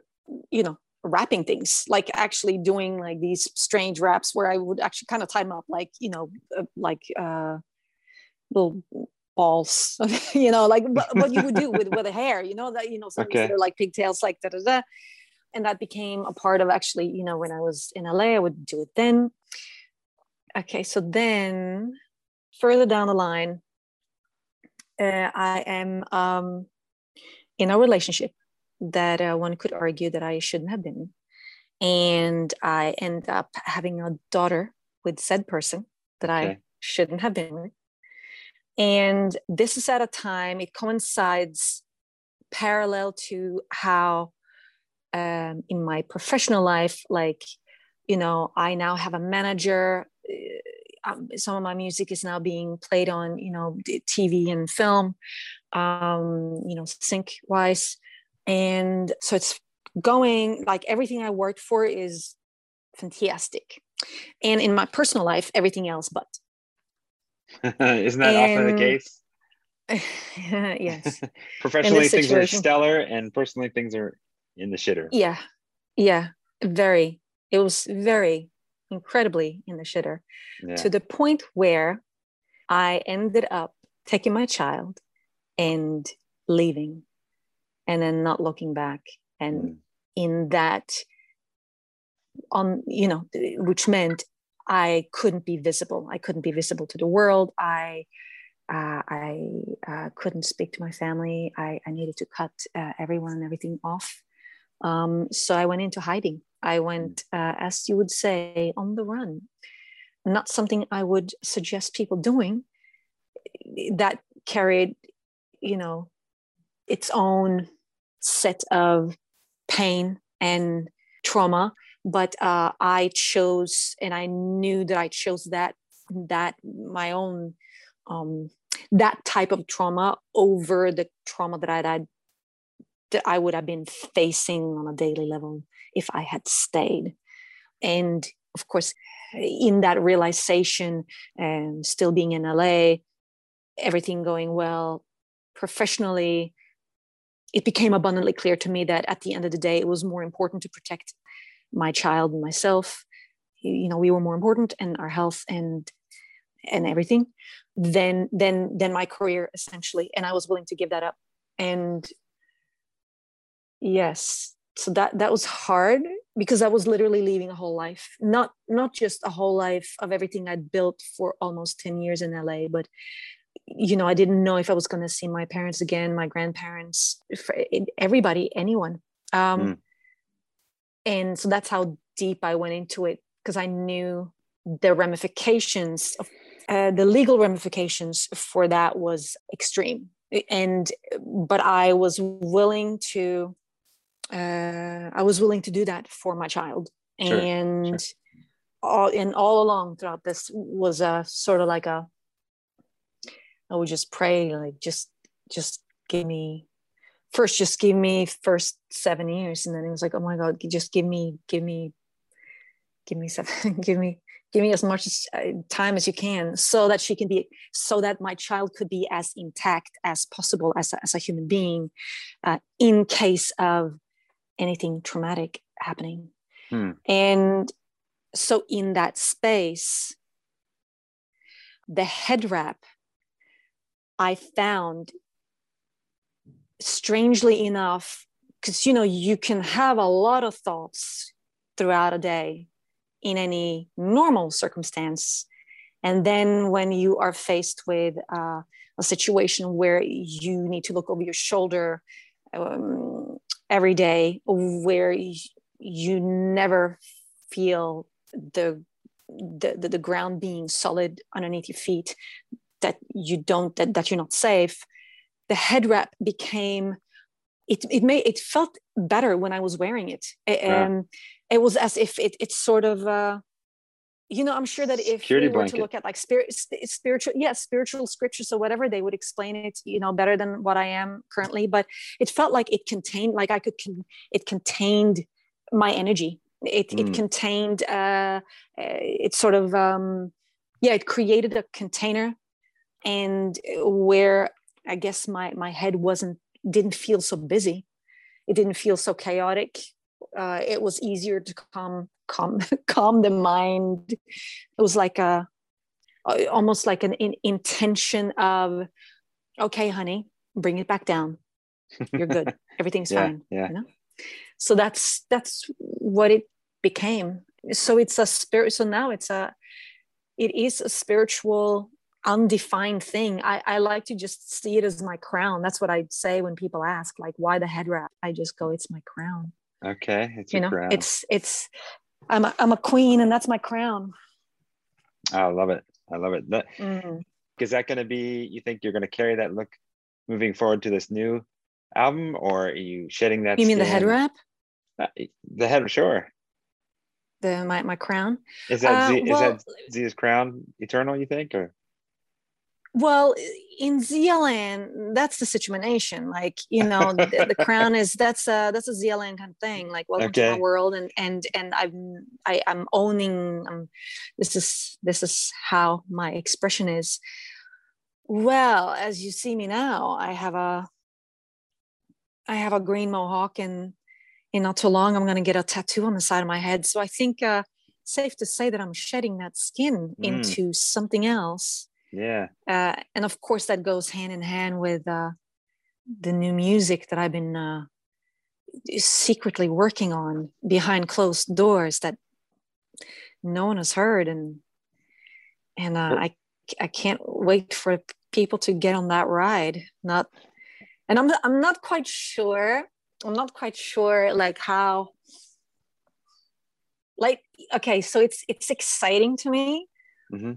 you know wrapping things like actually doing like these strange wraps where i would actually kind of tie them up like you know uh, like uh little balls you know like what, what you would do with with a hair you know that you know Okay. they're like pigtails like da da da and that became a part of actually you know when i was in la i would do it then okay so then further down the line uh, i am um in a relationship that uh, one could argue that I shouldn't have been. And I end up having a daughter with said person that I shouldn't have been with. And this is at a time, it coincides parallel to how um, in my professional life, like, you know, I now have a manager. uh, Um, some of my music is now being played on, you know, TV and film, um, you know, sync wise and so it's going like everything i worked for is fantastic and in my personal life everything else but isn't that often the case? yes Professionally, things are stellar, and personally, things are in the shitter. yeah yeah very it was very incredibly in the shitter Yeah. to the point where i ended up taking my child and leaving and then not looking back and Mm. in that on you know which meant i couldn't be visible. I couldn't be visible to the world. I uh, i uh, couldn't speak to my family. I, I needed to cut uh, everyone and everything off. Um, so i went into hiding. I went uh, as you would say on the run. Not something i would suggest people doing that carried you know its own set of pain and trauma but uh, i chose and i knew that i chose that that my own um, that type of trauma over the trauma that i'd that i would have been facing on a daily level if i had stayed. And of course in that realization and still being in la everything going well professionally it became abundantly clear to me that at the end of the day it was more important to protect my child and myself you know we were more important and our health and and everything than than than my career essentially. And i was willing to give that up. And yes so that that was hard because i was literally leaving a whole life not not just a whole life of everything i'd built for almost 10 years in la but you know i didn't know if i was going to see my parents again my grandparents everybody anyone. Um Mm. And so that's how deep i went into it because i knew the ramifications of uh, the legal ramifications for that was extreme and but i was willing to uh, I was willing to do that for my child, Sure, and all and all along throughout this was a sort of like a. I would just pray, like just just give me, first just give me first seven years, and then it was like, oh my god, just give me, give me, give me seven, give me, give me as much uh, time as you can, so that she can be, so that my child could be as intact as possible as a, as a human being, uh, in case of anything traumatic happening. Hmm. And so, in that space, the head wrap I found, strangely enough, because you know, you can have a lot of thoughts throughout a day in any normal circumstance. And then when you are faced with uh, a situation where you need to look over your shoulder um, every day, where you never feel the, the the the ground being solid underneath your feet, that you don't that, that you're not safe, the head wrap became it it made it felt better when I was wearing it. A- Yeah. Um, it was as if it it's sort of uh, you know i'm sure that if Security we were blanket. to look at like spirit sp- spiritual yeah spiritual scriptures or whatever they would explain it you know better than what i am currently but it felt like it contained like i could con- it contained my energy it it Mm. contained uh uh, it sort of um yeah it created a container and where i guess my my head wasn't didn't feel so busy. It didn't feel so chaotic. Uh, it was easier to calm calm calm the mind. It was like a almost like an in, intention of okay honey bring it back down. You're good. Everything's yeah, fine yeah. you know? So that's that's what it became. So it's a spirit so now it's a it is a spiritual undefined thing I, I like to just see it as my crown that's what i say when people ask like why the head wrap i just go it's my crown Okay, it's you your know crown. it's it's i'm a, I'm a queen and that's my crown I love it. I love it. That, Mm. is that going to be? You think you're going to carry that look moving forward to this new album, or are you shedding that? you mean the head wrap Uh, The head, sure. the my, my crown Is that Uh, Z, well- is that Zia's crown eternal? You think, or well in Zealand, that's the situation like you know the, the crown is that's a that's a Zealand kind of thing like welcome to my world and and and i'm I, i'm owning um, this is this is how my expression is. Well as you see me now i have a i have a green mohawk and in not too long i'm going to get a tattoo on the side of my head. So i think uh safe to say that i'm shedding that skin Mm. into something else yeah, uh, and of course that goes hand in hand with uh, the new music that i've been uh, secretly working on behind closed doors that no one has heard. And and uh, i i can't wait for people to get on that ride. Not and i'm i'm not quite sure i'm not quite sure like how like okay so it's it's exciting to me. Hmm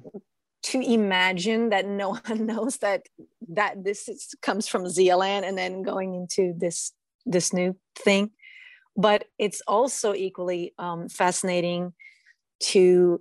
to imagine that no one knows that that this is, comes from Zealand and then going into this this new thing but it's also equally um, fascinating to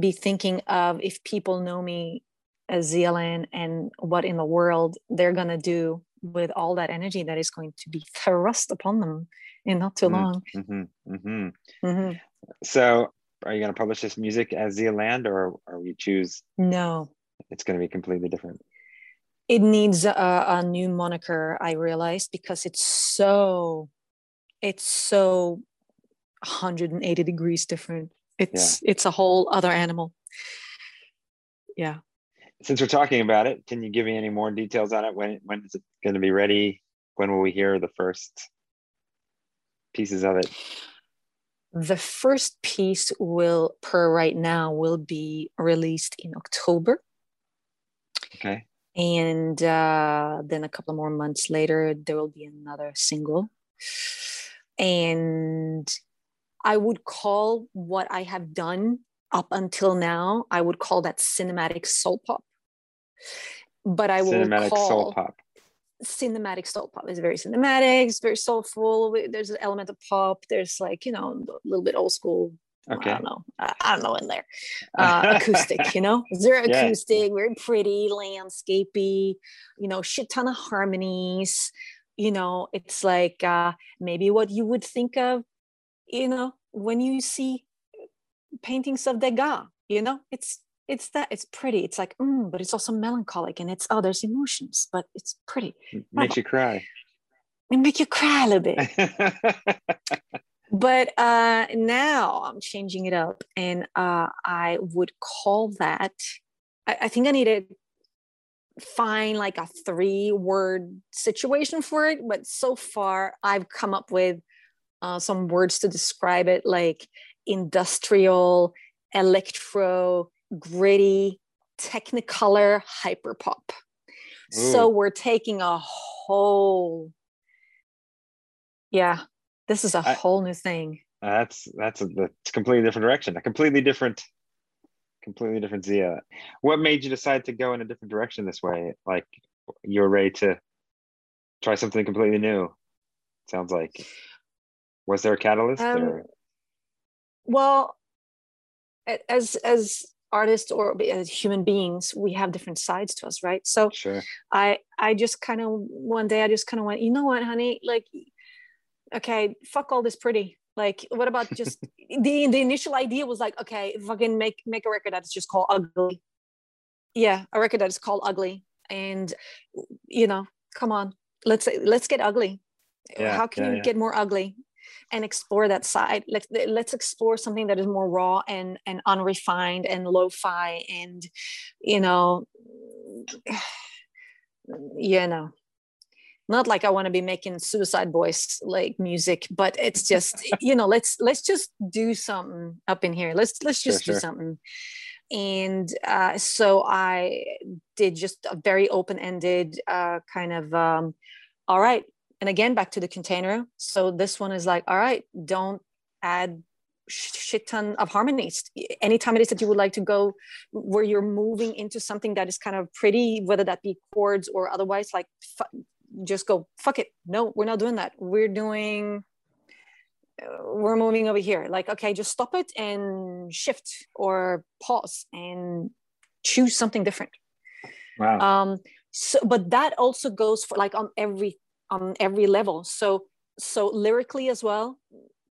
be thinking of if people know me as Zealand and what in the world they're going to do with all that energy that is going to be thrust upon them in not too Mm. long hmm hmm Mhm. So, are you going to publish this music as Zia Land, or are we choose no it's going to be completely different? it needs a, a new moniker i realized because it's so it's so 180 degrees different it's it's a whole other animal yeah Since we're talking about it, can you give me any more details on it? When when is it going to be ready? When will we hear the first pieces of it? The first piece will per right now will be released in october Okay. and uh, then a couple more months later there will be another single and i would call what i have done up until now i would call that cinematic soul pop but i will Cinematic call soul pop. Cinematic soul pop. It's very cinematic. It's very soulful. There's an element of pop. There's like you know a little bit old school. Okay. I don't know. I, don't know in there. Uh, acoustic, you know, very Yeah. acoustic, very pretty, landscapey. You know, shit ton of harmonies. You know, it's like uh, maybe what you would think of, you know, when you see paintings of Degas. You know, it's it's that it's pretty. It's like, mm, but it's also melancholic, and it's oh, there's emotions, but it's pretty. Makes you cry. It make you cry a little bit. but uh now i'm changing it up and uh i would call that i, I think i need to find like a three word situation for it but so far i've come up with uh, some words to describe it like industrial electro gritty technicolor hyperpop so we're taking a whole yeah this is a I- whole new thing that's that's a, that's a completely different direction. A completely different, completely different Zia. What made you decide to go in a different direction this way? Like you were ready to try something completely new. Sounds like. Was there a catalyst? Um, well as as artists or as human beings we have different sides to us right? So Sure. i i just kind of one day i just kind of went you know what honey? Like okay fuck all this pretty. Like what about just the the initial idea was like okay fucking make make a record that's just called ugly. Yeah a record that is called ugly. And you know come on let's let's get ugly. Yeah, how can yeah, you yeah. get more ugly and explore that side. Let's let's explore something that is more raw and and unrefined and lo-fi and you know you know not like i want to be making suicide boys like music but it's just you know let's let's just do something up in here. Let's let's Sure, just do sure. something. And uh, so i did just a very open-ended uh, kind of um, all right and again back to the container. So this one is like all right don't add sh- shit ton of harmonies. Anytime it is that you would like to go where you're moving into something that is kind of pretty whether that be chords or otherwise like just go fuck it. No we're not doing that. We're doing uh, we're moving over here. Like okay just stop it and shift or pause and choose something different. Wow. um so but that also goes for like on every on every level. So so lyrically as well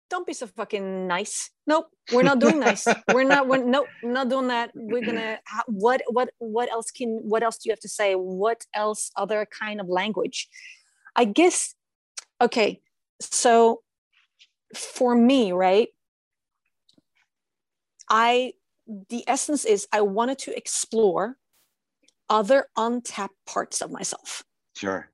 don't be so fucking nice. Nope we're not doing nice. We're not we're nope not doing that. We're gonna what what what else can what else do you have to say? What else other kind of language? I guess okay so for me right i the essence is i wanted to explore other untapped parts of myself. sure.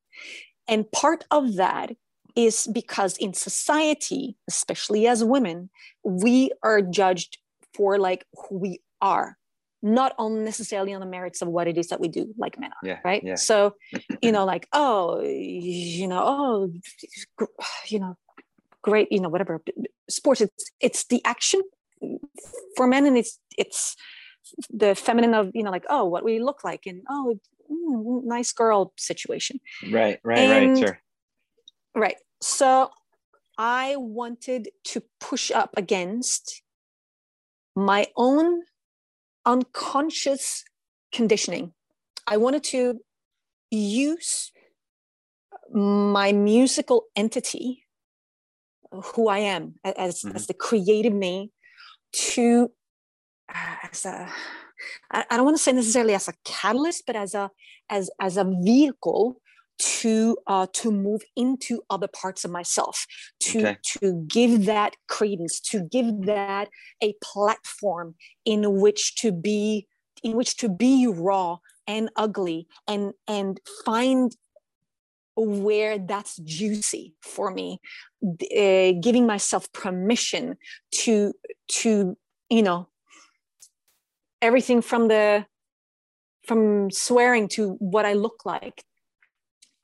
And part of that is because in society, especially as women, we are judged for like who we are, not on necessarily on the merits of what it is that we do, like men are, Yeah. right? Yeah. So, you know, like, oh, you know, oh, you know, great, you know, whatever. Sports, it's it's the action for men, and it's it's the feminine of you know like oh what we look like and oh mm, nice girl situation Right. Right. And- right. Sure. right so i wanted to push up against my own unconscious conditioning i wanted to use my musical entity who i am as, Mhm. as the creative me to uh, as a I, I don't want to say necessarily as a catalyst but as a as as a vehicle to uh to move into other parts of myself to Okay. to give that credence to give that a platform in which to be in which to be raw and ugly and and find where that's juicy for me uh, giving myself permission to to you know everything from the from swearing to what i look like.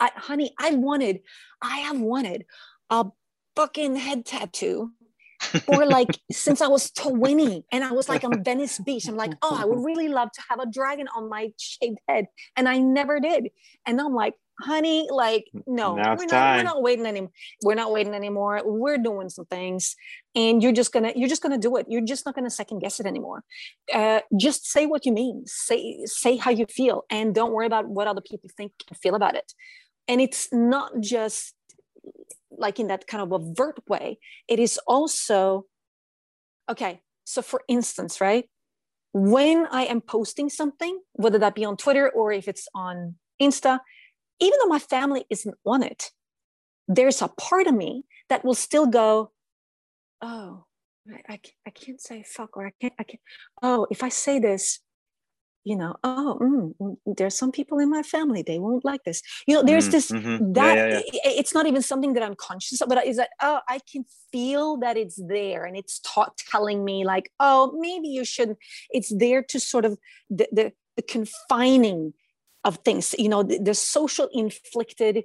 I, honey i wanted i have wanted a fucking head tattoo for like since i was 20 and i was like on venice beach. I'm like oh i would really love to have a dragon on my shaved head. And i never did. And i'm like honey, like no, Now we're not, we're not waiting anymore. We're not waiting anymore. We're doing some things, and you're just gonna you're just gonna do it. You're just not gonna second guess it anymore. Uh, just say what you mean. Say say how you feel, and don't worry about what other people think and feel about it. And it's not just like in that kind of overt way. It is also okay. So for instance, right when I am posting something, whether that be on Twitter or if it's on Insta, even though my family isn't on it, there's a part of me that will still go, oh, I, I, I can't say fuck or I can't, I can't, oh, if I say this, you know, oh, mm, mm, there's some people in my family, they won't like this. You know, there's Mm, this, mhm. That yeah, yeah. i- it's not even something that I'm conscious of, but is that, oh, I can feel that it's there and it's taught telling me like, oh, maybe you shouldn't. It's there to sort of the, the, the confining of things, you know, the, the social inflicted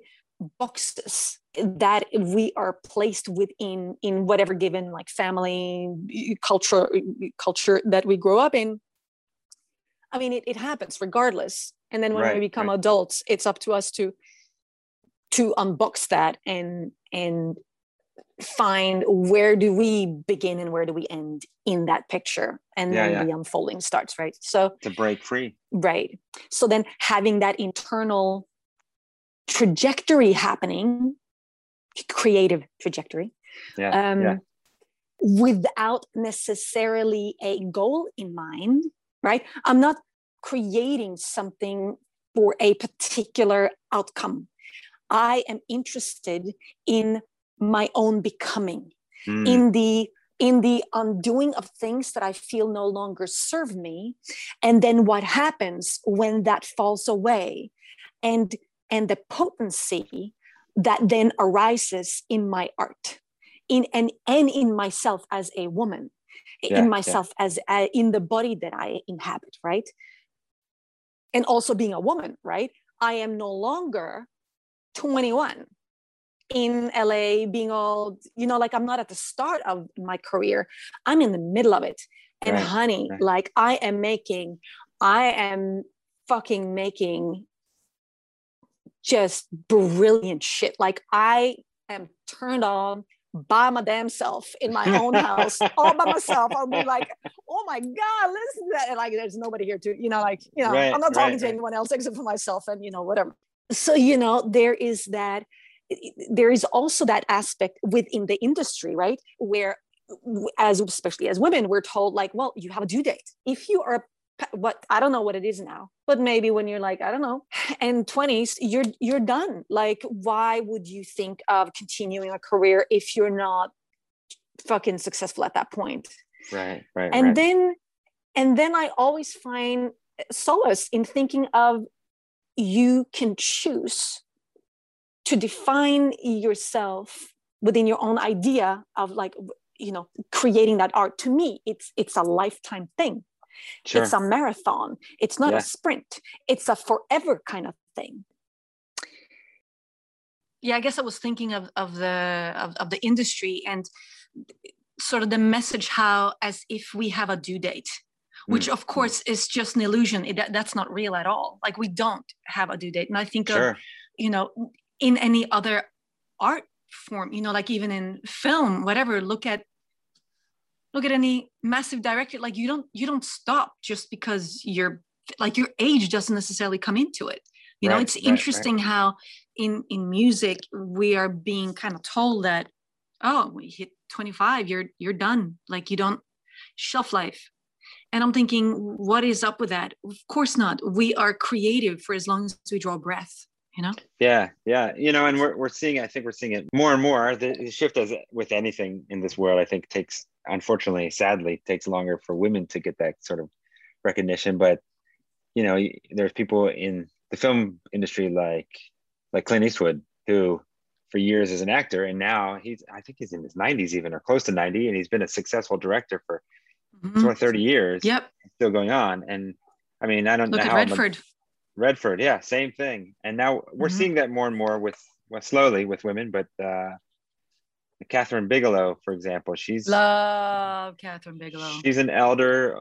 boxes that we are placed within in whatever given like family culture culture that we grow up in i mean it, it happens regardless and then when we become right. adults it's up to us to to unbox that and and find where do we begin and where do we end in that picture and Yeah, then yeah. the unfolding starts right so to break free. Right. So then having that internal trajectory happening, creative trajectory, Yeah. um, yeah. without necessarily a goal in mind, right? I'm not creating something for a particular outcome. I am interested in my own becoming Mm, in the in the undoing of things that i feel no longer serve me. And then what happens when that falls away and and the potency that then arises in my art in and and in myself as a woman Yeah, yeah. in myself as a, in the body that i inhabit right? And also being a woman right? I am no longer 21 in LA being all, you know, like I'm not at the start of my career. I'm in the middle of it. And Right, honey, right. like I am making, I am fucking making just brilliant shit. Like I am turned on by my damn self in my own house, all by myself. I'll be like, oh my God, listen to that. And like there's nobody here to, you know, like, you know, Right, I'm not talking to anyone else except for myself and you know, whatever. So, you know, there is that there is also that aspect within the industry, right? Where, as especially as women, we're told like, well, you have a due date. If you are what I don't know what it is now, but maybe when you're like, I don't know, and 20s, you're you're done. Like, why would you think of continuing a career if you're not fucking successful at that point? Right. Right. and right. then and then i always find solace in thinking of you can choose to define yourself within your own idea of like you know creating that art. To me it's it's a lifetime thing. Sure. it's a marathon. It's not Yeah. a sprint. It's a forever kind of thing. Yeah i guess i was thinking of of the of, of the industry and sort of the message how as if we have a due date which Mm, of course is just an illusion. It, that- that's not real at all. Like we don't have a due date. And i think of you know in any other art form you know like even in film whatever look at look at any massive director like you don't you don't stop just because you're like your age doesn't necessarily come into it. You know it's right, right. interesting how in in music we are being kind of told that oh we hit 25 you're you're done. Like you don't shelf life. And i'm thinking what is up with that? Of course not. We are creative for as long as we draw breath you know Yeah, yeah. You know, and we're we're seeing. I think we're seeing it more and more. The, the shift, as with anything in this world, I think takes, unfortunately, sadly, takes longer for women to get that sort of recognition. But you know, there's people in the film industry like like Clint Eastwood who, for years, is an actor, and now he's I think he's in his 90s even or close to 90, and he's been a successful director for Mhm. 20, 30 years. yep still going on. And I mean, I don't look know at how much- redford yeah, same thing. And now we're Mhm. seeing that more and more with, well, slowly with women, but uh, Kathryn Bigelow, for example, she's love kathryn bigelow she's an elder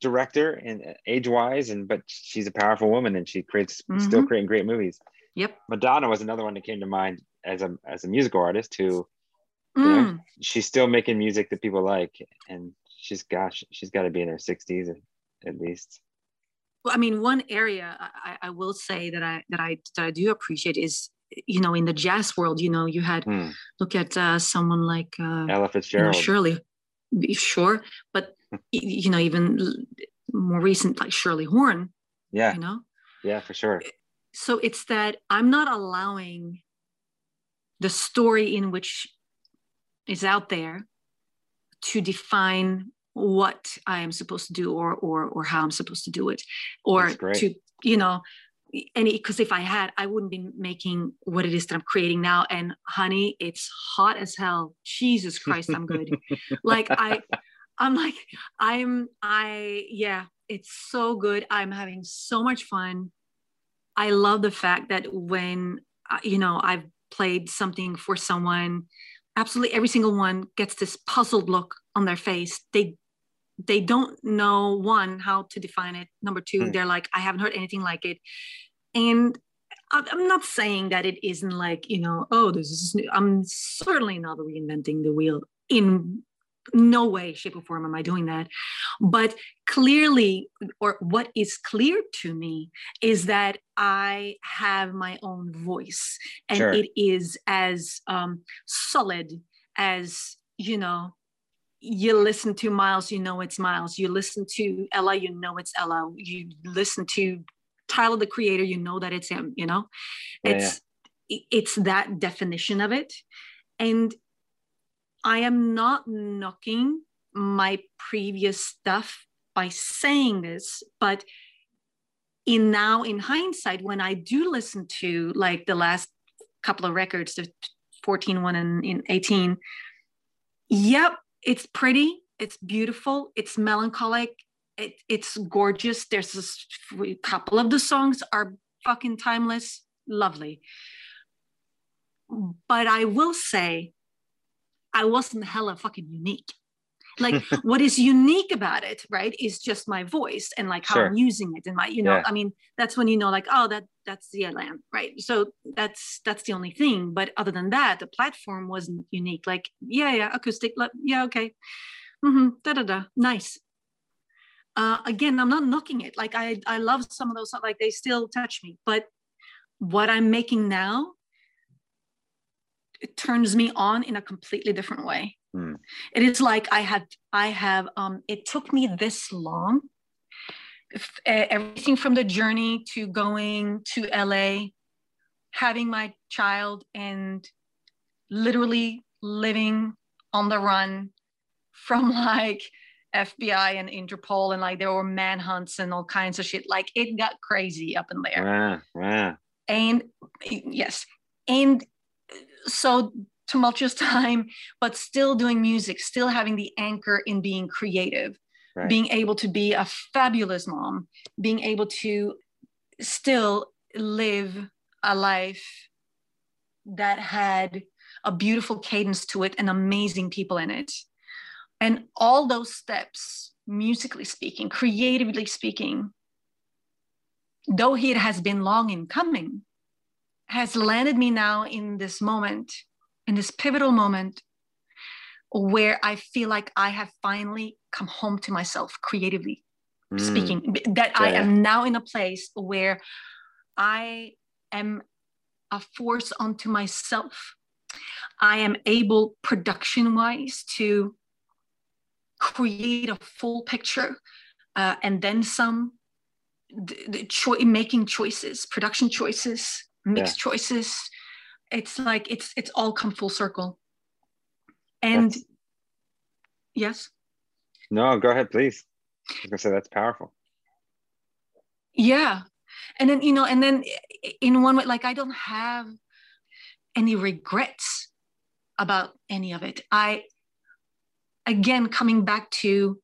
director and age wise, and but she's a powerful woman and she creates still Mhm. creating great movies. Yep. Madonna was another one that came to mind as a as a musical artist who you know, Mm. she's still making music that people like, and she's gosh, she's got to be in her sixties at least. Well, I mean, one area I, I will say that I that I that I do appreciate is you know in the jazz world, you know, you had Hmm. look at uh, someone like uh, Ella you know, Fitzgerald. Shirley, be- sure, but you know even more recent like Shirley Horn, Yeah, you know. yeah, for sure. So it's that I'm not allowing the story in which is out there to define what I am supposed to do or or or how I'm supposed to do it. Or to you know and because if I had I wouldn't be making what it is that I'm creating now. And honey it's hot as hell. Jesus Christ I'm good. Like I I'm like I'm I yeah it's so good. I'm having so much fun. I love the fact that when uh, you know I've played something for someone, absolutely every single one gets this puzzled look on their face. They they don't know one how to define it. Number two, Hmm. they're like, I haven't heard anything like it, and I'm not saying that it isn't like you know, oh, this is new. I'm certainly not reinventing the wheel in no way, shape, or form am I doing that. But clearly, or what is clear to me is that I have my own voice and Sure. it is as um, solid as, you know, you listen to Miles, you know it's Miles. You listen to Ella, you know it's Ella. You listen to Tyler, the creator, you know that it's him, you know? Yeah, it's i- it's that definition of it. And I am not knocking my previous stuff by saying this, but in now in hindsight, when I do listen to like the last couple of records, the 14 one and in 18, yep, it's pretty, it's beautiful, it's melancholic, it, it's gorgeous. There's a couple of the songs are fucking timeless, lovely. But I will say, I wasn't hella fucking unique. Like what is unique about it, right, is just my voice and like how I'm using it and my, you know, Yeah. I mean, that's when you know, like, oh, that that's the land, right? So that's that's the only thing. But other than that, the platform wasn't unique. Like, yeah, yeah, acoustic, like, yeah, okay, mm-hmm, da da da, nice. Uh, again, I'm not knocking it. Like I I love some of those, like they still touch me. But what I'm making now, it turns me on in a completely different way. Hmm. It is like I had I have um it took me this long. Everything from the journey to going to LA, having my child and literally living on the run from like FBI and Interpol and like there were manhunts and all kinds of shit. Like it got crazy up in there Wow, wow. and yes and so tumultuous time but still doing music still having the anchor in being creative Right. being able to be a fabulous mom being able to still live a life that had a beautiful cadence to it and amazing people in it and all those steps musically speaking creatively speaking though it has been long in coming, has landed me now in this moment, in this pivotal moment where I feel like I have finally come home to myself creatively Mm, speaking, that I am now in a place where I am a force unto myself. I am able, production wise, to create a full picture uh, and then some the, the choi- making choices production choices mixed choices it's like it's it's all come full circle. And That's- yes? No, go ahead, please. I was gonna say that's powerful. yeah. And then you know and then in one way like i don't have any regrets about any of it. I again coming back to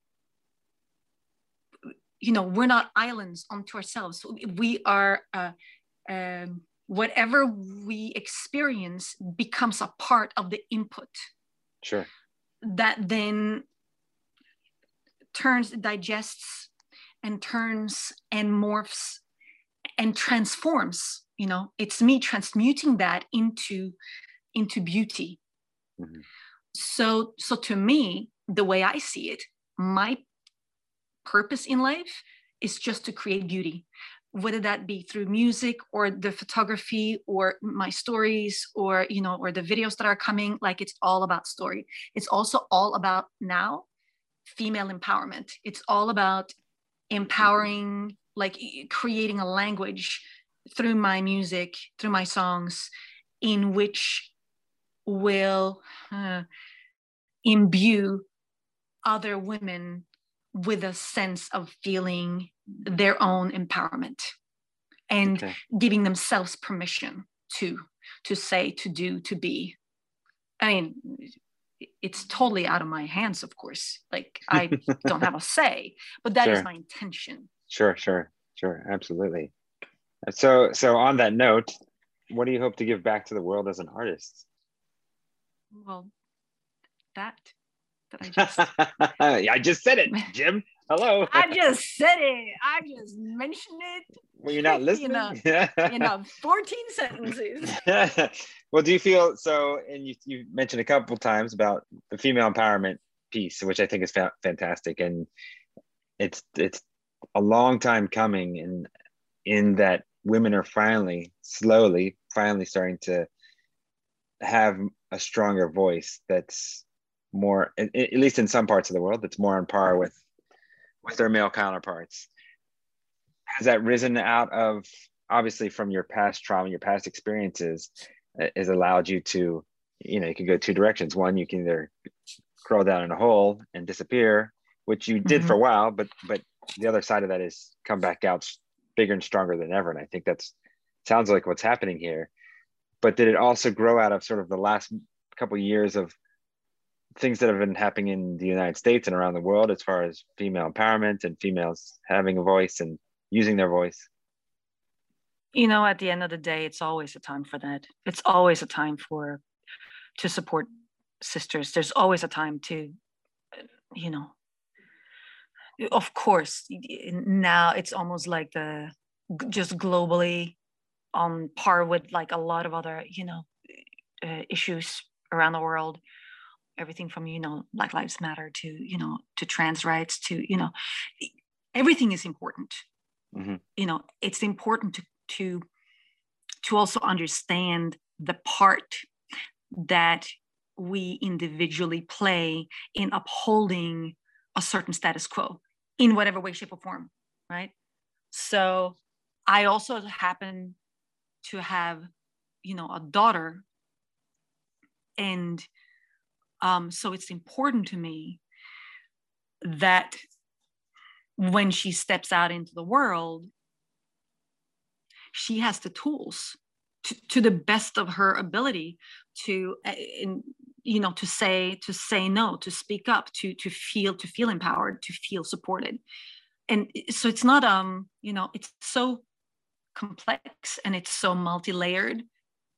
you know we're not islands unto ourselves. We are uh, um, whatever we experience becomes a part of the input Sure. that then turns digests and turns and morphs and transforms you know it's me transmuting that into into beauty Mhm. so so to me the way i see it my purpose in life is just to create beauty whether that be through music or the photography or my stories or you know or the videos that are coming like it's all about story. It's also all about now female empowerment. It's all about empowering like creating a language through my music through my songs in which will uh, imbue other women with a sense of feeling their own empowerment and Okay. giving themselves permission to to say to do to be i mean it's totally out of my hands of course like i don't have a say but that is Sure. my intention Sure, sure, sure, absolutely. So, so on that note, what do you hope to give back to the world as an artist? well that that i just I just said it, Jim. Hello. i just said it i just mentioned it Were you not you listening? know, in uh, 14 sentences well, do you feel so? And you you mentioned a couple times about the female empowerment piece, which I think is fa- fantastic, and it's it's a long time coming, in in that women are finally, slowly, finally starting to have a stronger voice that's more, at, at least in some parts of the world, that's more on par with with their male counterparts. Has that risen out of obviously from your past trauma, your past experiences, uh, has allowed you to, you know, you can go two directions. One, you can either crawl down in a hole and disappear, which you did Mhm. for a while, but but the other side of that is come back out bigger and stronger than ever. And I think that's sounds like what's happening here. But did it also grow out of sort of the last couple years of things that have been happening in the United States and around the world as far as female empowerment and females having a voice and using their voice? you know at the end of the day it's always a time for that. It's always a time for to support sisters. There's always a time to you know of course now it's almost like the just globally on par with like a lot of other you know uh, issues around the world everything from you know black lives matter to you know to trans rights to you know everything is important Mhm. you know it's important to to to also understand the part that we individually play in upholding a certain status quo in whatever way shape or form right so i also happen to have you know a daughter and um, so it's important to me that when she steps out into the world she has the tools to, to the best of her ability to uh, in, you know to say to say no to speak up to to feel to feel empowered to feel supported. And so it's not um you know it's so complex and it's so multi-layered.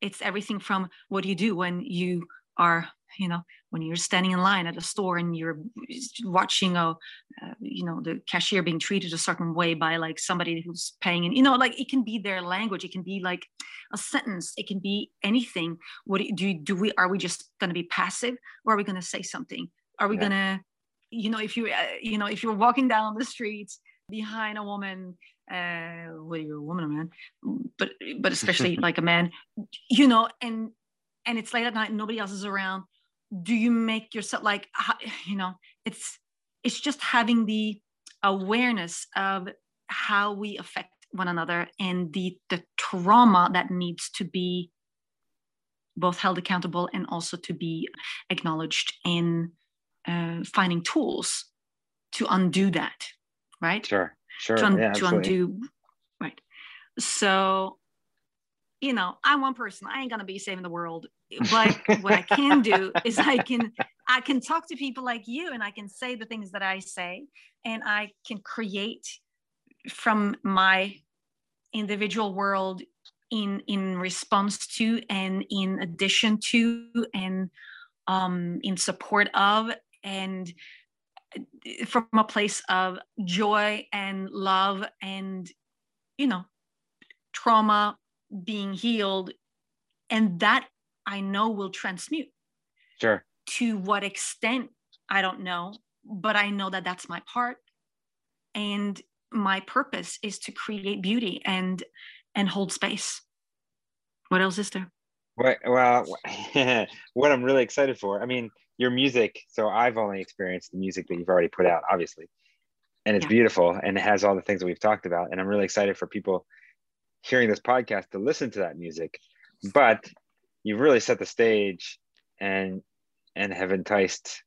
It's everything from what do you do when you are you know when you're standing in line at a store and you're watching a uh, you know the cashier being treated a certain way by like somebody who's paying and you know like it can be their language. It can be like a sentence. It can be anything. What do you- do, do we are we just going to be passive or are we going to say something? Are we Yeah. going to you know if you uh, you know if you're walking down the streets behind a woman uh whether you're a woman or man but but especially like a man you know and and it's late at night and nobody else is around do you make yourself like you know it's it's just having the awareness of how we affect one another and the the trauma that needs to be both held accountable and also to be acknowledged in uh, finding tools to undo that right? Sure, sure. to, un- yeah, to undo right. So you know i'm one person. I ain't gonna be saving the world. But what i can do is i can i can talk to people like you and i can say the things that i say and i can create from my individual world in in response to and in addition to and um in support of and uh, from a place of joy and love and you know trauma being healed and that i know will transmute Sure. to what extent i don't know but i know that that's my part and my purpose is to create beauty and and hold space what else is there What, well, what I'm really excited for, I mean, your music. So I've only experienced the music that you've already put out, obviously, and it's Yeah. beautiful and it has all the things that we've talked about. And I'm really excited for people hearing this podcast to listen to that music. But you've really set the stage and and have enticed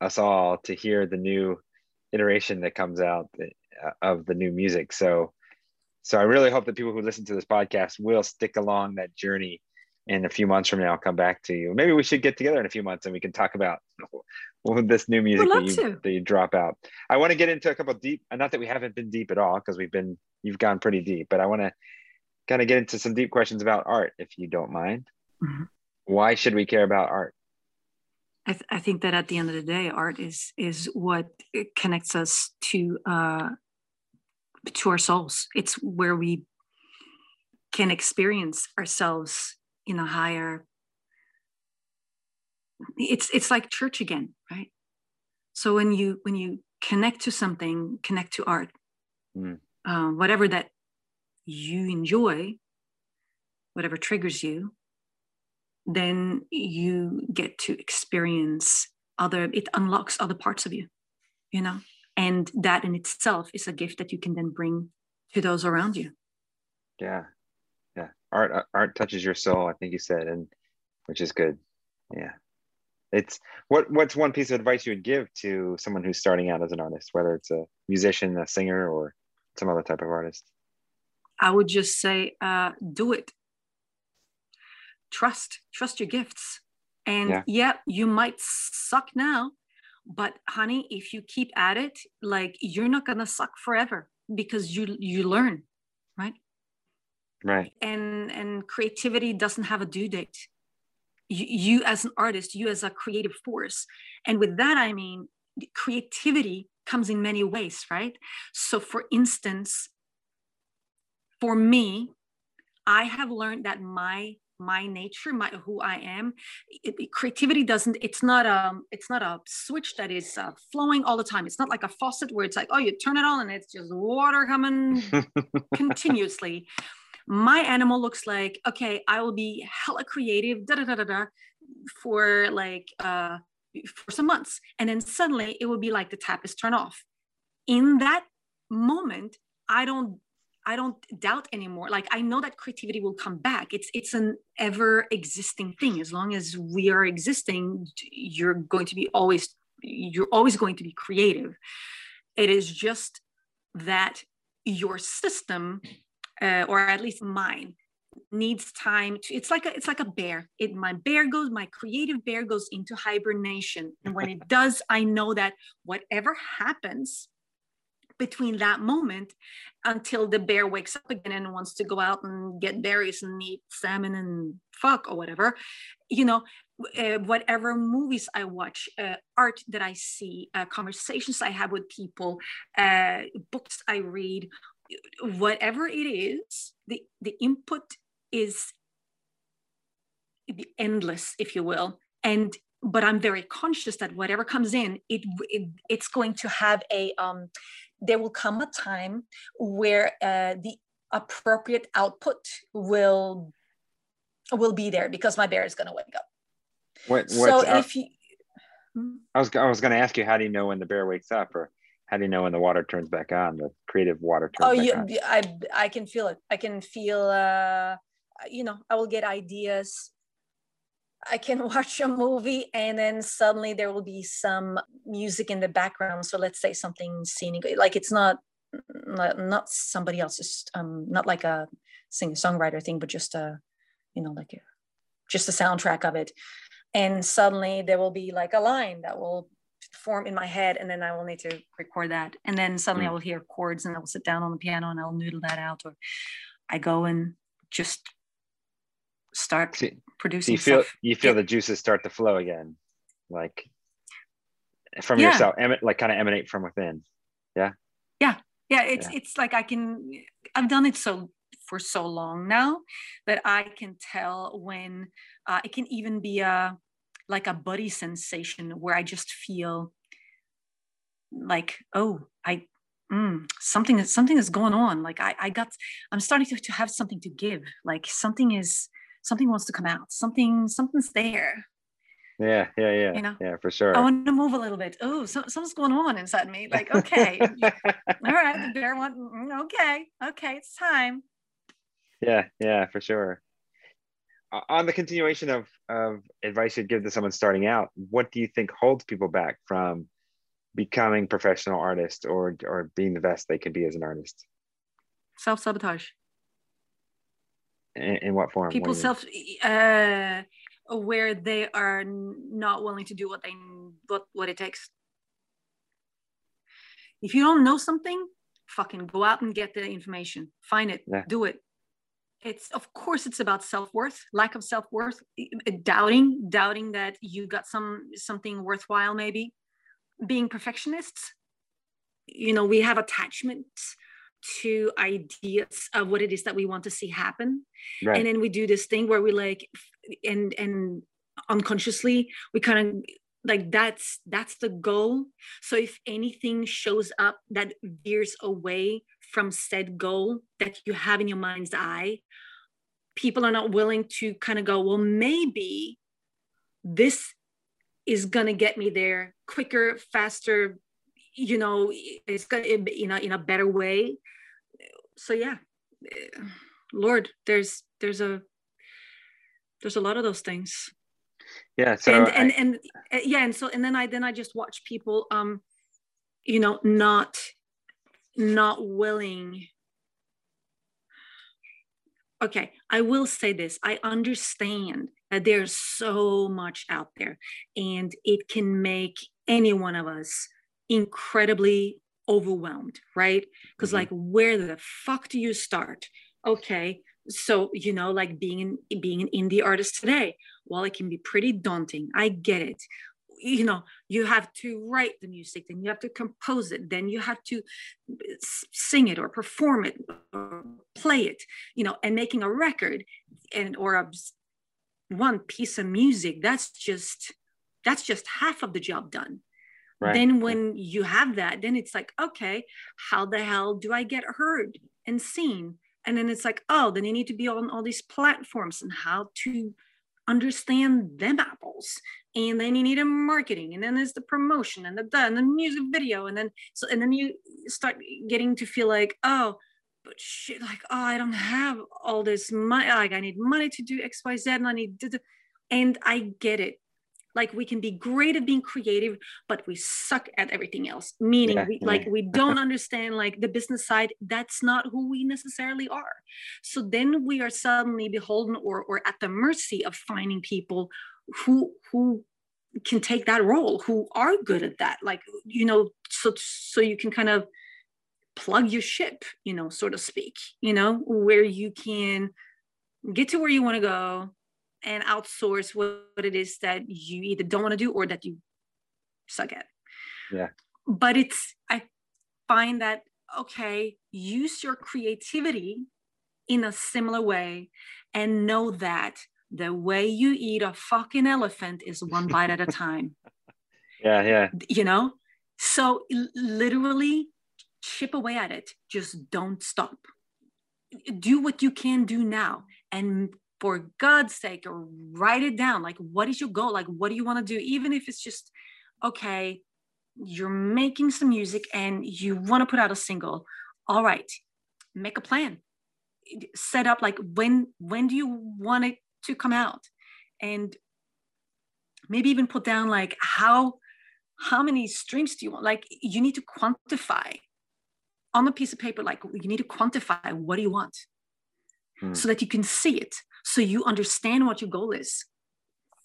us all to hear the new iteration that comes out uh, of the new music. So so I really hope that people who listen to this podcast will stick along that journey in a few months from now, I'll come back to you. Maybe we should get together in a few months and we can talk about this new music that you, that you drop out. I want to get into a couple deep, not that we haven't been deep at all, because we've been, you've gone pretty deep, but I want to kind of get into some deep questions about art, if you don't mind. Mhm. Why should we care about art? I, th- I think that at the end of the day, art is is what connects us to uh, to our souls. It's where we can experience ourselves in a higher. It's it's like church again? So when you when you connect to something, connect to art, Mm. uh, whatever that you enjoy, whatever triggers you, then you get to experience other it unlocks other parts of you you know and that in itself is a gift that you can then bring to those around you Yeah. Yeah. Art, art touches your soul, I think you said, and which is good. Yeah. It's what, what's one piece of advice you would give to someone who's starting out as an artist, whether it's a musician, a singer, or some other type of artist? i would just say uh, do it trust trust your gifts and Yeah. yeah. you might suck now but honey if you keep at it like you're not gonna suck forever because you you learn right Right. and and creativity doesn't have a due date you, you as an artist you as a creative force. And with that i mean creativity comes in many ways right? So for instance for me i have learned that my my nature my who i am it, it- creativity doesn't it's not a it's not a switch that is uh, flowing all the time. It's not like a faucet where it's like oh you turn it on and it's just water coming continuously my animal looks like okay i will be hella creative da da da da da for like uh for some months. And then suddenly it will be like the tap is turned off. In that moment i don't i don't doubt anymore. Like i know that creativity will come back. It's it's an ever existing thing. As long as we are existing you're going to be always you're always going to be creative. It is just that your system uh, or at least mine needs time to it's like a it's like a bear. It my bear goes my creative bear goes into hibernation. And when it does i know that whatever happens between that moment until the bear wakes up again and wants to go out and get berries and eat salmon and fuck or whatever you know uh, whatever movies i watch uh, art that i see uh, conversations i have with people uh, books i read whatever it is the the input is endless if you will. And but i'm very conscious that whatever comes in it, it it's going to have a um there will come a time where uh, the appropriate output will will be there because my bear is going to wake up. What, so uh, if you I was, I was going to ask you, how do you know when the bear wakes up or how do you know when the water turns back on, the creative water turns oh back you, on? i i can feel it. I can feel uh you know i will get ideas. I can watch a movie and then suddenly there will be some music in the background. So let's say something scenic like it's not not, not somebody else's um not like a singer songwriter thing but just a you know like a, just the soundtrack of it. And suddenly there will be like a line that will form in my head and then i will need to record that and then suddenly i Mm. will hear chords and i will sit down on the piano and i'll noodle that out or i go and just start so producing you feel stuff you feel Yeah. the juices start to flow again, like from Yeah. yourself, emi- like kind of emanate from within. yeah it's Yeah. it's like i can i've done it so for so long now that I can tell when uh, it can even be a like a buddy sensation where I just feel like, oh, I mm, something is something is going on. Like I, I got, I'm starting to, to have something to give. Like something is something wants to come out. Something something's there. Yeah, yeah, yeah. You know? yeah, for sure. I want to move a little bit. Oh, so, something's going on inside me. Like, okay, all right, the bear want. mm, Okay, okay, it's time. Yeah, yeah, for sure. On the continuation of of advice you'd give to someone starting out, what do you think holds people back from becoming professional artists or or being the best they could be as an artist? Self sabotage. In, in what form? People self, uh, where they are not willing to do what they what what it takes. If you don't know something, fucking go out and get the information. Find it. Yeah. Do it. It's of course it's about self-worth, lack of self-worth, doubting, doubting that you got some something worthwhile maybe. Being perfectionists, you know, we have attachment to ideas of what it is that we want to see happen Right. and then we do this thing where we like and and unconsciously we kind of like that's that's the goal so if anything shows up that veers away from said goal that you have in your mind's eye people are not willing to kind of go well maybe this is going to get me there quicker faster you know it's going to in a, in a better way so yeah eh, lord there's there's a there's a lot of those things yeah. So and I- and and uh, yeah and so and then i then i just watch people um you know not not willing. Okay i will say this. I understand that there's so much out there and it can make any one of us incredibly overwhelmed right? Because Mhm. like where the fuck do you start? Okay so you know like being an being an indie artist today well it can be pretty daunting i get it you know you have to write the music then you have to compose it then you have to sing it or perform it or play it you know and making a record and or a one piece of music that's just that's just half of the job done. Right. then when you have that then it's like okay how the hell do i get heard and seen? And then it's like oh then you need to be on all these platforms and how to understand them apples and then you need a marketing and then there's the promotion and the and the music video and then so and then you start getting to feel like oh but shit like oh i don't have all this money like i need money to do xyz and i need to and i get it like we can be great at being creative but we suck at everything else meaning Yeah, we yeah. like we don't understand like the business side that's not who we necessarily are so then we are suddenly beholden or or at the mercy of finding people who who can take that role who are good at that like you know so so you can kind of plug your ship you know so to speak you know where you can get to where you want to go and outsource what, what it is that you either don't want to do or that you suck at Yeah. but it's i find that okay use your creativity in a similar way and know that the way you eat a fucking elephant is one bite at a time. Yeah, yeah. you know? So literally chip away at it. Just don't stop. Do what you can do now. And for god's sake write it down. Like what is your goal? Like what do you want to do? Even if it's just okay you're making some music and you want to put out a single. All right make a plan. Set up like when when do you want it to come out and maybe even put down like how how many streams do you want like you need to quantify on a piece of paper like you need to quantify what do you want Hmm. so that you can see it so you understand what your goal is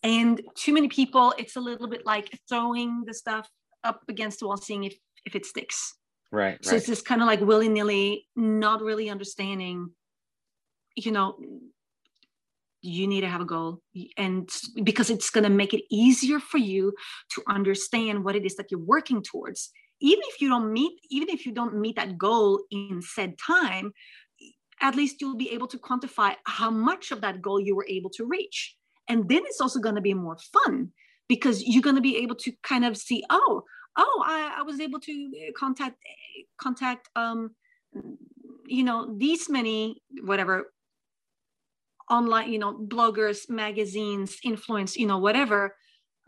and too many people it's a little bit like throwing the stuff up against the wall seeing if if it sticks Right, so right. it's just kind of like willy-nilly not really understanding you know you need to have a goal and because it's going to make it easier for you to understand what it is that you're working towards even if you don't meet even if you don't meet that goal in said time at least you'll be able to quantify how much of that goal you were able to reach. And then it's also going to be more fun because you're going to be able to kind of see, oh, oh, I, I was able to uh, contact contact um, you know these many whatever online you know bloggers magazines influence you know whatever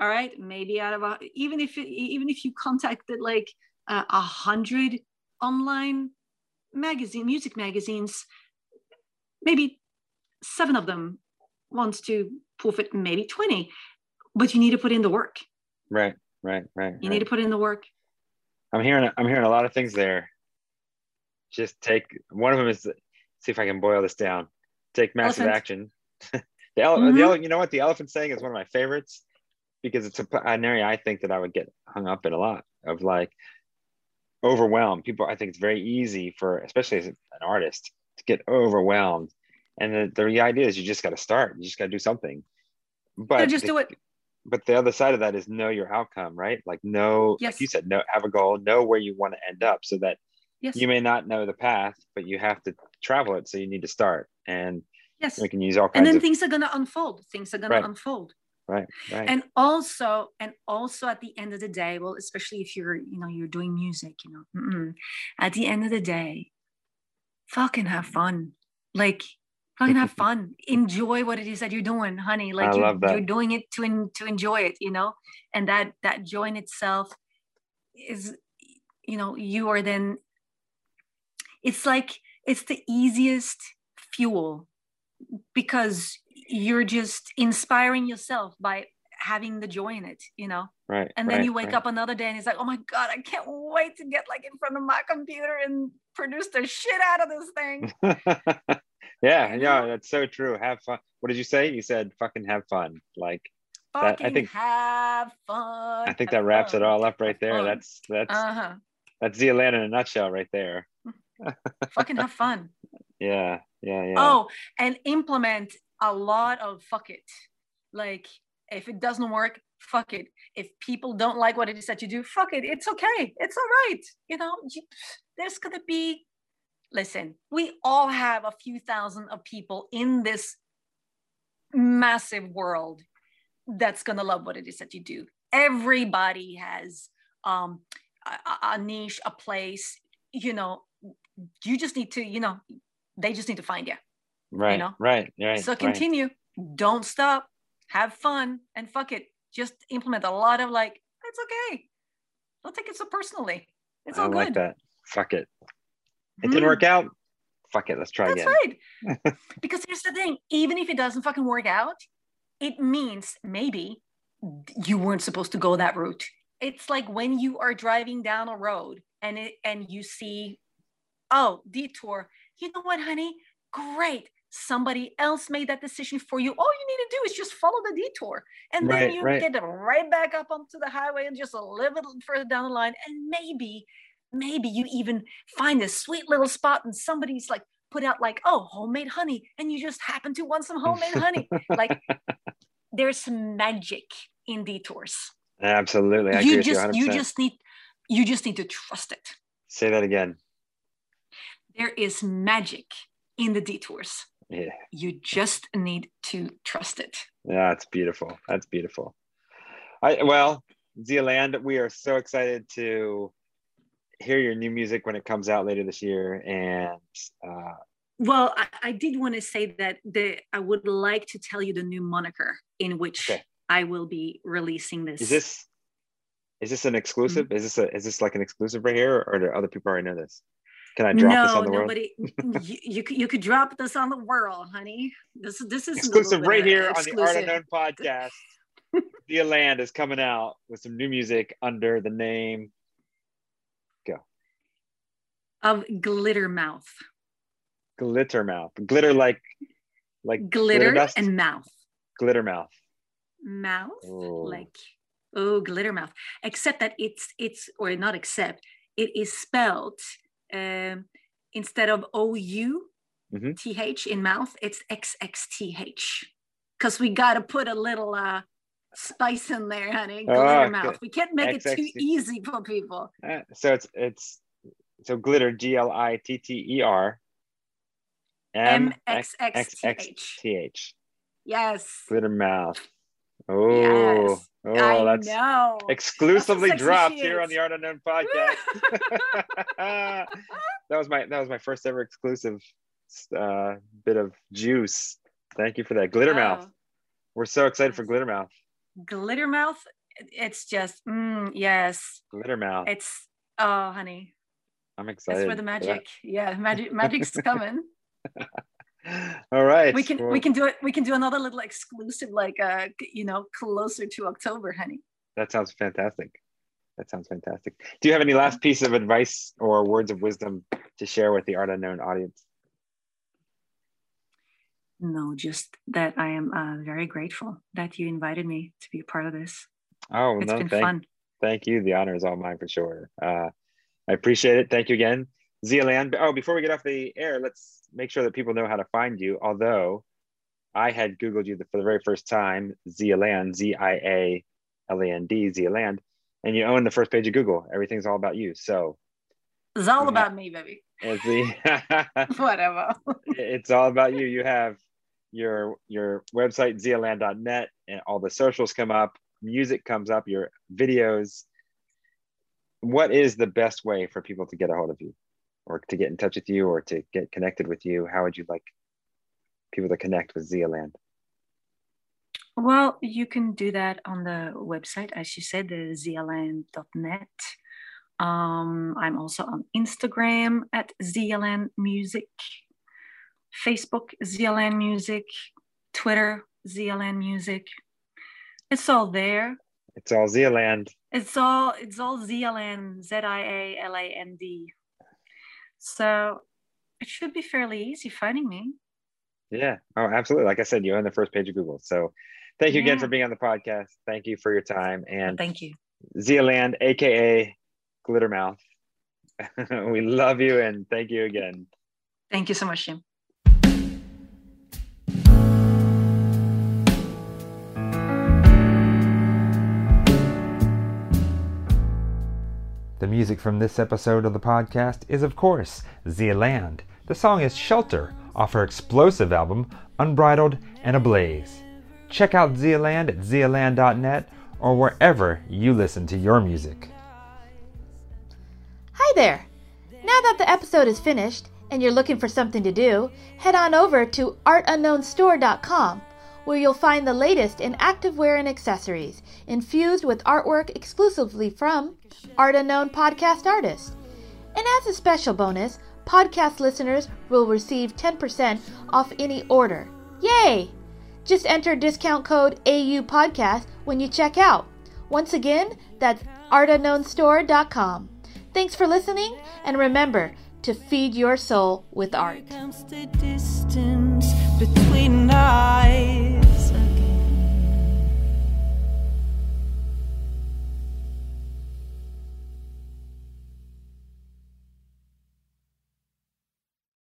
all right maybe out of a, even if even if you contacted like a uh, hundred online magazine music magazines maybe seven of them wants to proof it maybe 20 but you need to put in the work. Right right right you right. need to put in the work. I'm hearing i'm hearing a lot of things there. Just take one of them is see if i can boil this down take massive Elephant. action. The, ele- Mhm. the ele- you know what? The elephant saying is one of my favorites because it's a, an area i think that i would get hung up in a lot of like overwhelmed. People i think it's very easy for especially as an artist to get overwhelmed. And the, the idea is you just got to start. You just got to do something. But just the- do it. but the other side of that is know your outcome right? Like know Yes. like you said know have a goal know where you want to end up so that yes. you may not know the path but you have to travel it so you need to start and yes. we can use all and then of things are going to unfold. Things are going Right. to unfold. Right right. And also and also at the end of the day well especially if you're you know you're doing music you know at the end of the day fucking have fun. Like fucking have fun. Enjoy what it is that you're doing honey. Like you're, you're doing it to en- to enjoy it you know? And that that joy in itself is you know you are then it's like it's the easiest fuel because you're just inspiring yourself by having the joy in it you know? Right and then right, you wake right. up another day and it's like oh my god i can't wait to get like in front of my computer and produce the shit out of this thing. Yeah yeah that's so true. Have fun. What did you say? You said fucking have fun. Like That- I think- have fun. I think that wraps it all up right there. That's that's uh-huh. that's in a nutshell right there. Fucking have fun. Yeah yeah oh and implement a lot of fuck it. Like if it doesn't work fuck it. If people don't like what it is that you do fuck it. It's okay. It's all right. You know you, there's gonna be listen we all have a few thousand of people in this massive world that's gonna love what it is that you do. Everybody has um a- a niche a place you know you just need to you know they just need to find you right You know? right right so right. continue. Don't stop. Have fun and fuck it. Just implement a lot of like it's okay. Don't take it so personally. It's i all like good. that. Fuck it. It didn't Mhm. work out. Fuck it. Let's try that's again. right. Because here's the thing. Even if it doesn't fucking work out it means maybe you weren't supposed to go that route. It's like when you are driving down a road and it and you see oh detour you know what honey? Great. Somebody else made that decision for you. All you need to do is just follow the detour and then Right, you right. get right back up onto the highway and just a little bit further down the line and maybe maybe you even find a sweet little spot and somebody's like put out like oh homemade honey and you just happen to want some homemade honey. Like there's some magic in detours. Absolutely. I you with just you you 100%. just need you just need to trust it. Say that again there is magic in the detours yeah you just need to trust it Yeah, that's beautiful. That's beautiful. I well, Zialand, we are so excited to hear your new music when it comes out later this year. And uh, well i, I did want to say that the i would like to tell you the new moniker in which Okay. i will be releasing this is this is this an exclusive? Mm-hmm. Is this a is this like an exclusive right here, or do other people already know this? Can I drop no this on the world? nobody you, you, could, you could drop this on the world honey this this is Exclusive right of a here on the Art exclusive. Unknown podcast. Zialand is coming out with some new music under the name Go of glitter mouth Glitter Mouth. Glitter like like glitter, dust? and mouth glitter mouth. mouth Oh. like oh glitter mouth except that it's it's or not except it is spelled um instead of ou Mhm. th in mouth it's xxth because we got to put a little uh spice in there honey glitter Oh, mouth good. we can't make it too easy for people Uh, so it's it's so glitter G L I T T E R M X X T X H. T H. Yes. Glitter mouth. Oh, Yes. oh, that's know. exclusively That's dropped here on the Art Unknown podcast. that was my that was my first ever exclusive uh, bit of juice. Thank you for that, glitter mouth. Oh, We're so excited for glitter mouth. glitter mouth. It's just mm, yes. Glitter mouth. It's oh honey. I'm excited. That's where the magic. Yeah, magic magic's coming. All right. we can well, we can do it. We can do another little exclusive, like uh, you know, closer to October, honey. That sounds fantastic. That sounds fantastic. Do you have any last piece of advice or words of wisdom to share with the Art Unknown audience? No, just that I am uh, very grateful that you invited me to be a part of this. Oh, It's no, been thank, fun. thank you. The honor is all mine for sure. Uh, I appreciate it. Thank you again. Zialand. Oh, before we get off the air, let's make sure that people know how to find you. Although I had Googled you for the very first time, Zialand, Z I A L A N D, Zialand, and you own the first page of Google. Everything's all about you. So It's all about me, baby. it's, the, Whatever. it's all about you. You have your your website, zialand.net, and all the socials come up, music comes up, your videos. What is the best way for people to get a hold of you or to get in touch with you or to get connected with you? How would you like people to connect with Zialand? Well, you can do that on the website, as you said, the zialand.net. Um, I'm also on Instagram at ZLN Music, Facebook ZLN Music, Twitter ZLN Music. It's all there. It's all Zialand. It's all it's all Zialand, Z I A L A N D. So it should be fairly easy finding me. Yeah. Oh, absolutely. Like I said, you're on the first page of Google. So thank you again for being on the podcast. Thank you for your time. And Thank you. Zialand, aka Glittermouth. we love you and thank you again. Thank you so much, Jim. The music from this episode of the podcast is, of course, Zialand. The song is Shelter off her explosive album, Unbridled and Ablaze. Check out Zialand at zialand.net or wherever you listen to your music. Hi there! Now that the episode is finished and you're looking for something to do, head on over to artunknownstore.com where you'll find the latest in activewear and accessories infused with artwork exclusively from Art Unknown podcast artists. And as a special bonus, podcast listeners will receive 10% off any order. Yay! Just enter discount code AU podcast when you check out. Once again, that's artunknownstore.com. Thanks for listening, and remember to feed your soul with art.